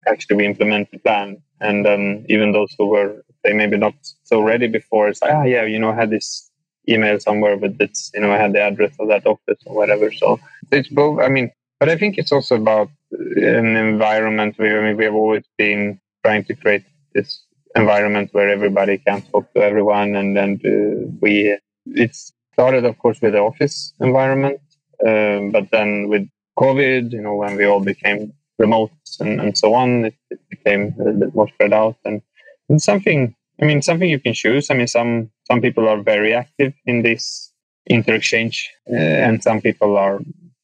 actually we implement the plan. And then even those who were, they maybe not so ready before, it's like, ah, yeah, you know, I had this email somewhere with it's you know I had the address of that office or whatever. So it's both. I mean, but I think it's also about an environment where I mean, we have always been trying to create this environment where everybody can talk to everyone, and then uh, we it started of course with the office environment, um, but then with COVID, you know, when we all became remote and, and so on, it, it became a little bit more spread out and, and something I mean, something you can choose. I mean, some some people are very active in this interexchange, uh, and some people are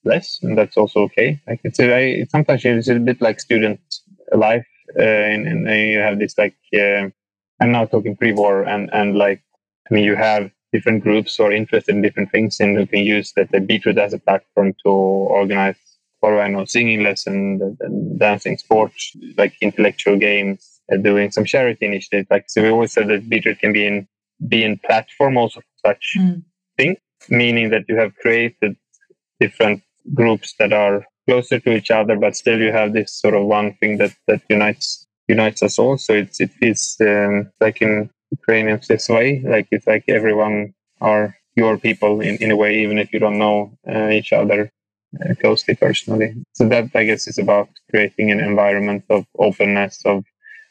less, and that's also okay. Like it's a, sometimes it's a bit like student life, uh, and, and, you have this like uh, I'm now talking pre-war, and and like I mean, you have different groups or interested in different things, and you can use that the Beetroot as a platform to organize or I know singing lessons, dancing, sports, like intellectual games, doing some charity initiatives. Like so, we always said that Beetroot can be in be in platform also for such mm. things, meaning that you have created different groups that are closer to each other, but still you have this sort of one thing that that unites unites us all. So it's it is um, like in Ukrainian this way, like it's like everyone are your people in, in a way, even if you don't know uh, each other uh, closely personally. So that I guess is about creating an environment of openness, of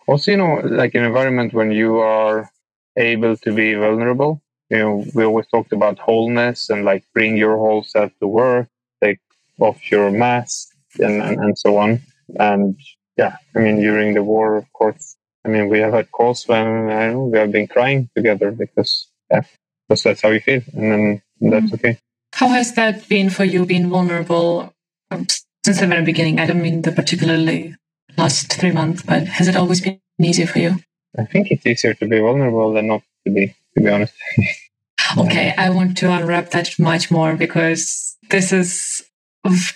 also you know like an environment when you are able to be vulnerable you know we always talked about wholeness and like bring your whole self to work take off your mask and, and, and so on and yeah i mean during the war of course i mean we have had calls when I know, we have been crying together because yeah because that's how we feel and then that's mm-hmm. okay how has that been for you being vulnerable um, since the very beginning i don't mean the particularly last three months, but has it always been easier for you? I think it's easier to be vulnerable than not to be, to be honest. okay, I want to unwrap that much more because this is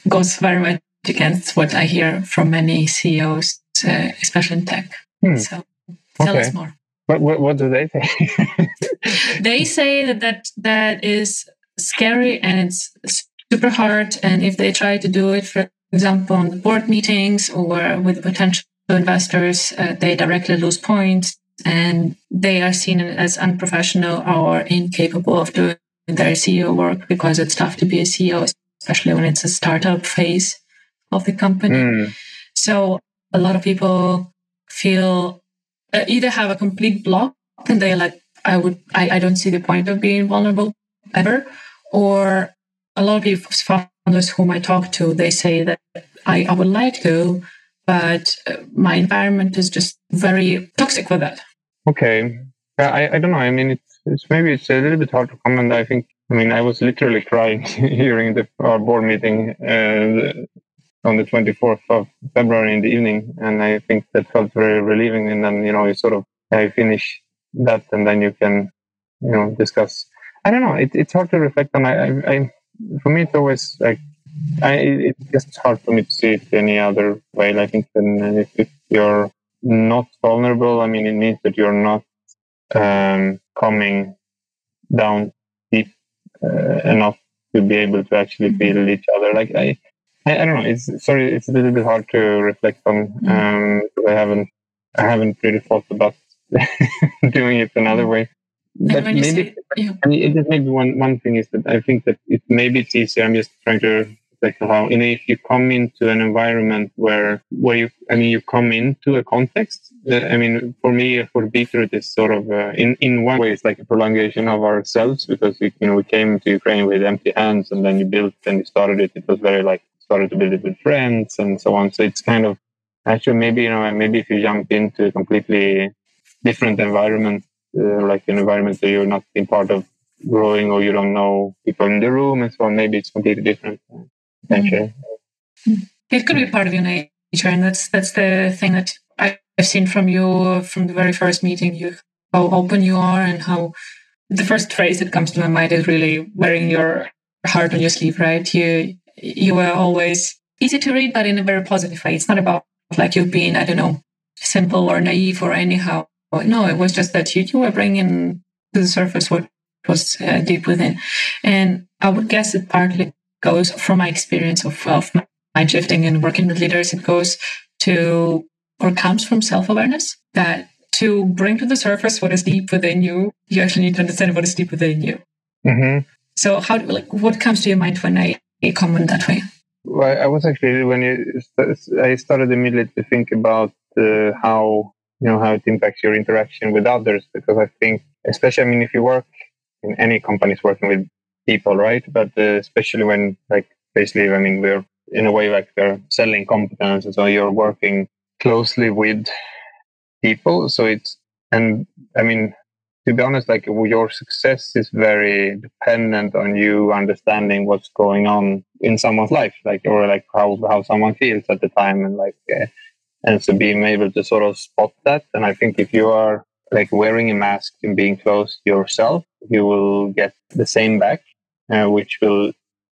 goes very much against what I hear from many CEOs, uh, especially in tech. Hmm. So tell okay. us more. What, what, what do they say? they say that, that that is scary and it's super hard. And if they try to do it for example, on the board meetings or with potential investors, uh, they directly lose points and they are seen as unprofessional or incapable of doing their CEO work because it's tough to be a CEO, especially when it's a startup phase of the company. Mm. So a lot of people feel uh, either have a complete block and they're like, I would, I, I don't see the point of being vulnerable ever, or a lot of founders whom I talk to, they say that I, I would like to, but uh, my environment is just very toxic for that. Okay. I, I don't know. I mean, it's, it's maybe it's a little bit hard to comment. I think, I mean, I was literally crying during the, our board meeting uh, on the 24th of February in the evening. And I think that felt very relieving. And then, you know, you sort of uh, finish that and then you can, you know, discuss. I don't know. It, it's hard to reflect on. I, I, I for me, it's always like I, it's just hard for me to see it any other way. I think if, if you're not vulnerable, I mean, it means that you're not um, coming down deep uh, enough to be able to actually feel mm-hmm. each other. Like I, I, I, don't know. It's sorry, it's a little bit hard to reflect on. Mm-hmm. Um, I haven't, I haven't really thought about doing it another mm-hmm. way but maybe say, yeah. I mean, it maybe one one thing is that I think that it maybe it's easier. I'm just trying to reflect how know if you come into an environment where where you I mean you come into a context. Uh, I mean, for me, for Beetroot, it's sort of uh, in in one way it's like a prolongation of ourselves because we you know we came to Ukraine with empty hands and then you built and you started it. It was very like started to build it with friends and so on. So it's kind of actually maybe you know maybe if you jump into a completely different environment uh, like an environment that you're not in part of growing or you don't know people in the room and so on. Maybe it's completely different. Mm-hmm. It could be part of your nature, and that's that's the thing that I've seen from you from the very first meeting. You how open you are, and how the first phrase that comes to my mind is really wearing your heart on your sleeve. Right? You you were always easy to read, but in a very positive way. It's not about like you being I don't know simple or naive or anyhow no, it was just that you, you were bringing to the surface what was uh, deep within. And I would guess it partly goes from my experience of, of mind shifting and working with leaders. It goes to or comes from self awareness that to bring to the surface what is deep within you, you actually need to understand what is deep within you. Mm-hmm. So how like what comes to your mind when I comment that way? Well, I was actually when you I started immediately to think about uh, how you know how it impacts your interaction with others because I think especially I mean if you work in any companies working with people right? But uh, especially when like basically I mean we're in a way like they're selling competence so you're working closely with people. So it's and I mean to be honest, like your success is very dependent on you understanding what's going on in someone's life, like or like how how someone feels at the time, and like uh, and so being able to sort of spot that. And I think if you are like wearing a mask and being close yourself, you will get the same back, uh, which will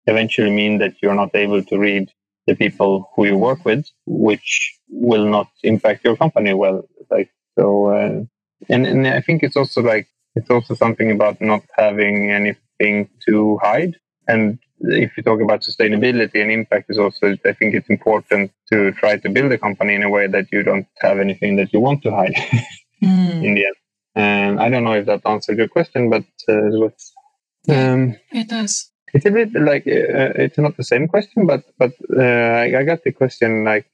eventually mean that you're not able to read the people who you work with, which will not impact your company well. Like so. Uh, and, and I think it's also like it's also something about not having anything to hide. And if you talk about sustainability and impact is also, I think it's important to try to build a company in a way that you don't have anything that you want to hide mm. in the end. And I don't know if that answered your question, but uh, um, it does. It's a bit like uh, it's not the same question, but but uh, I, I got the question like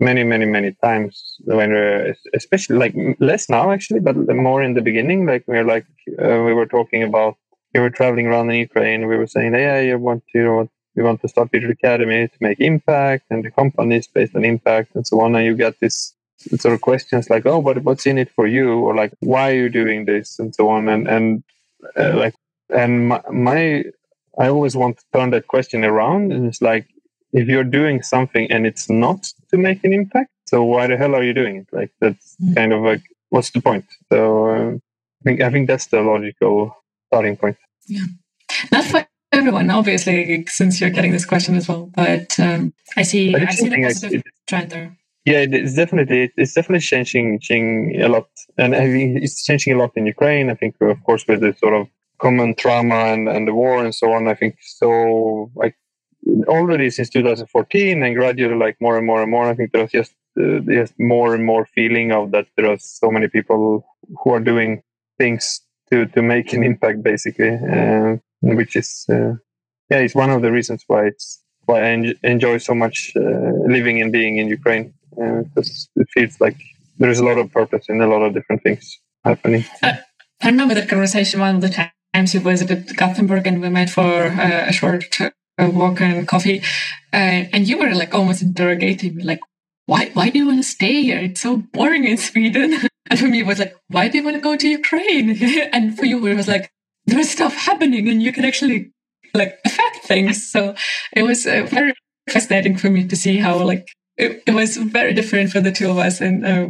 many many many times when we're especially like less now actually but more in the beginning like we are like uh, we were talking about we were traveling around in ukraine we were saying yeah you want to you know we want to start Beetroot Academy to make impact and the company is based on impact and so on and you get this sort of questions like oh but what's in it for you or like why are you doing this and so on and and uh, like and my, my i always want to turn that question around and it's like if you're doing something and it's not to make an impact, so why the hell are you doing it? Like that's mm. kind of like what's the point? So uh, I think I think that's the logical starting point. Yeah, not for everyone, obviously, since you're getting this question as well. But um, I see, I see the positive trend there. Yeah, it's definitely it's definitely changing, changing a lot, and I think it's changing a lot in Ukraine. I think, of course, with the sort of common trauma and, and the war and so on. I think so. Like already since 2014 and gradually like more and more and more i think there's just uh, more and more feeling of that there are so many people who are doing things to to make an impact basically uh, which is uh, yeah it's one of the reasons why it's why i en- enjoy so much uh, living and being in ukraine because uh, it feels like there's a lot of purpose in a lot of different things happening i remember the conversation one of the times you visited gothenburg and we met for uh, a short a walk and coffee. Uh, and you were like almost interrogating me, like, why, why do you want to stay here? It's so boring in Sweden. And for me, it was like, why do you want to go to Ukraine? and for you, it was like, there's stuff happening and you can actually like affect things. So it was uh, very fascinating for me to see how like it, it, was very different for the two of us. And uh,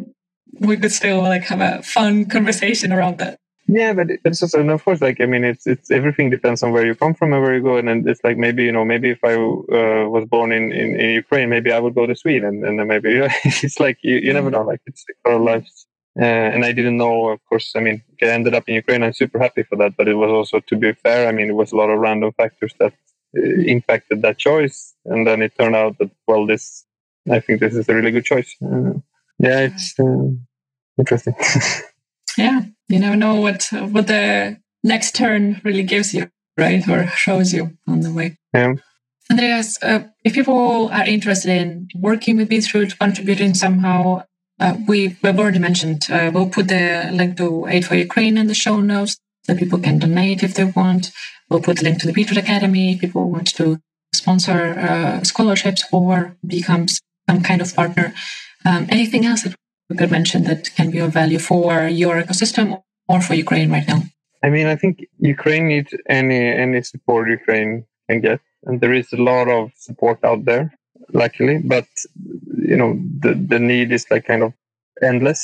we could still like have a fun conversation around that. Yeah, but it's also, and of course, like I mean, it's it's everything depends on where you come from and where you go, and, and it's like maybe you know maybe if I uh, was born in, in, in Ukraine, maybe I would go to Sweden, and then maybe it's like you, you never know, like it's our lives. Uh, and I didn't know, of course. I mean, I ended up in Ukraine. I'm super happy for that, but it was also, to be fair, I mean, it was a lot of random factors that uh, impacted that choice, and then it turned out that well, this I think this is a really good choice. Uh, yeah, it's uh, interesting. yeah you never know what what the next turn really gives you, right, or shows you on the way. Yeah. Andreas, uh, if people are interested in working with Beetroot, contributing somehow, uh, we, we've already mentioned, uh, we'll put the link to Aid for Ukraine in the show notes so people can donate if they want. We'll put the link to the Beetroot Academy if people want to sponsor uh, scholarships or become some kind of partner. Um, anything else that we could mention that can be of value for your ecosystem or for Ukraine right now? I mean, I think Ukraine needs any any support Ukraine can get, and there is a lot of support out there, luckily. But you know, the the need is like kind of endless.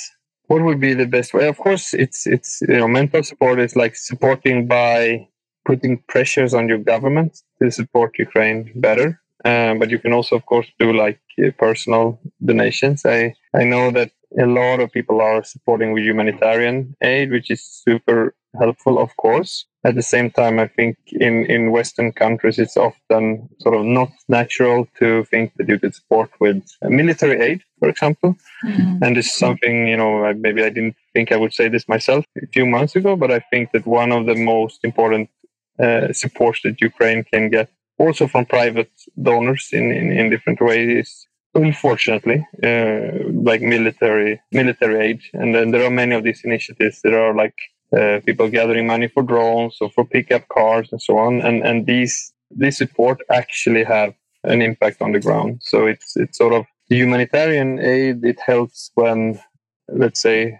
What would be the best way? Of course, it's it's you know, mental support is like supporting by putting pressures on your government to support Ukraine better. Um, but you can also, of course, do like personal donations. I I know that a lot of people are supporting with humanitarian aid, which is super helpful, of course. At the same time, I think in, in Western countries, it's often sort of not natural to think that you could support with military aid, for example. Mm-hmm. And this is something, you know, maybe I didn't think I would say this myself a few months ago, but I think that one of the most important uh, support that Ukraine can get also from private donors in, in, in different ways unfortunately uh, like military military aid and then there are many of these initiatives. That are like uh, people gathering money for drones or for pickup cars and so on. And and these this support actually have an impact on the ground. So it's it's sort of humanitarian aid. It helps when let's say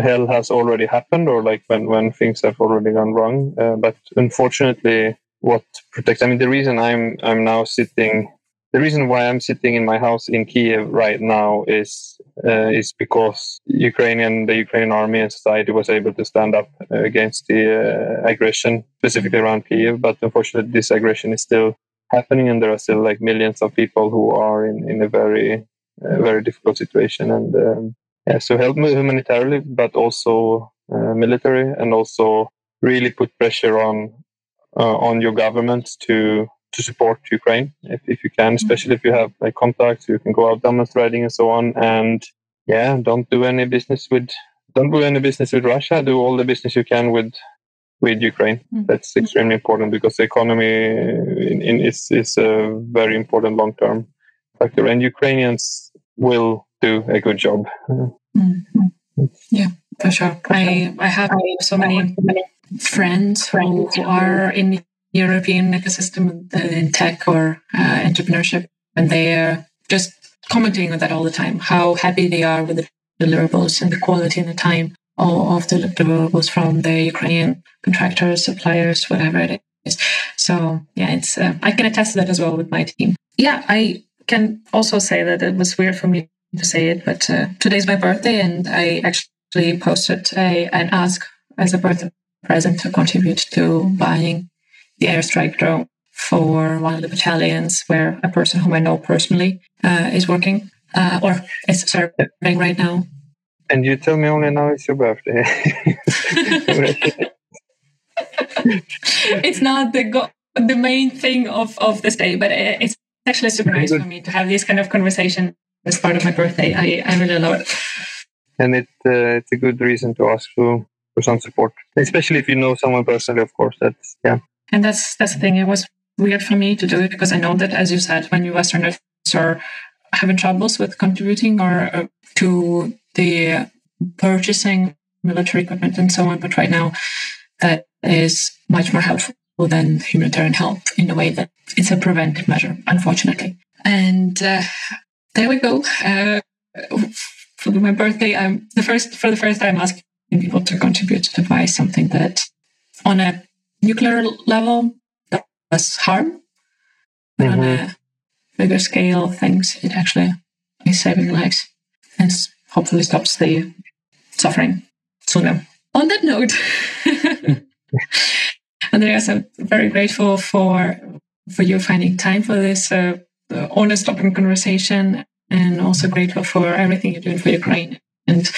hell has already happened or like when when things have already gone wrong. Uh, but unfortunately what protects i mean the reason i'm i'm now sitting the reason why I'm sitting in my house in Kiev right now is uh, is because Ukrainian the Ukrainian army and society was able to stand up against the uh, aggression, specifically around Kiev. But unfortunately, this aggression is still happening, and there are still like millions of people who are in in a very uh, very difficult situation. And um, yeah, so help humanitarily, but also uh, military, and also really put pressure on uh, on your government to to support Ukraine if, if you can, mm-hmm. especially if you have like contacts, you can go out demonstrating and so on. And yeah, don't do any business with don't do any business with Russia. Do all the business you can with with Ukraine. Mm-hmm. That's extremely important because the economy in, in is is a very important long term factor, and Ukrainians will do a good job. Mm-hmm. Yeah, for sure. I I have so many friends who, who are in European ecosystem in tech or uh, entrepreneurship, and they are just commenting on that all the time. How happy they are with the deliverables and the quality and the time of the deliverables from the Ukrainian contractors, suppliers, whatever it is. So yeah, it's uh, I can attest to that as well with my team. Yeah, I can also say that it was weird for me to say it, but uh, today's my birthday, and I actually posted a, an ask as a birthday present to contribute to buying the airstrike drone for one of the battalions where a person whom I know personally uh, is working uh, or is serving right now. And you tell me only now it's your birthday. it's not the go- the main thing of, of this day, but it's actually a surprise for me to have this kind of conversation as part of my birthday. I, I really love it. And it uh, it's a good reason to ask for, for some support, especially if you know someone personally, of course. That's yeah. And that's that's the thing. It was weird for me to do it because I know that, as you said, when you Westerners are having troubles with contributing or uh, to the purchasing military equipment and so on, but right now that is much more helpful than humanitarian help in a way that it's a preventive measure, unfortunately. And uh, there we go. Uh, for my birthday, I'm the first for the first time asking people to contribute to buy something that on a nuclear level does harm, but mm-hmm. on a bigger scale things, it actually is saving lives and hopefully stops the suffering sooner. On that note, Andreas, I'm very grateful for for you finding time for this uh, honest, open conversation, and also grateful for everything you're doing for Ukraine and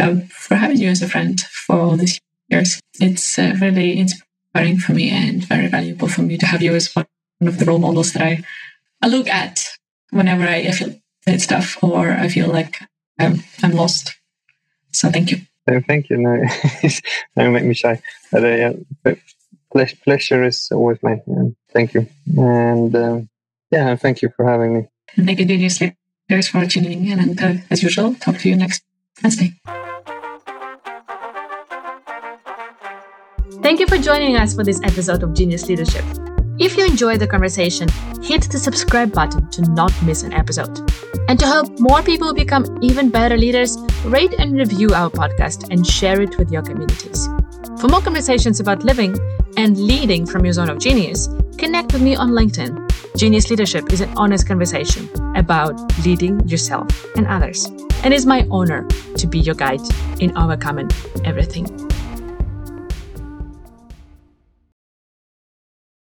um, for having you as a friend for all these years. It's uh, really inspiring inspiring for me and very valuable for me to have you as one of the role models that I, I look at whenever I, I feel that stuff or I feel like I'm, I'm lost. So thank you. thank you. No, don't make me shy. But, uh, yeah, pleasure is always mine. Yeah, thank you. And um, yeah, thank you for having me. And thank you, Genius Leaders, for tuning in. And uh, as usual, talk to you next Wednesday. Thank you for joining us for this episode of Genius Leadership. If you enjoyed the conversation, hit the subscribe button to not miss an episode. And to help more people become even better leaders, rate and review our podcast and share it with your communities. For more conversations about living and leading from your zone of genius, connect with me on LinkedIn. Genius Leadership is an honest conversation about leading yourself and others. And it's my honor to be your guide in overcoming everything.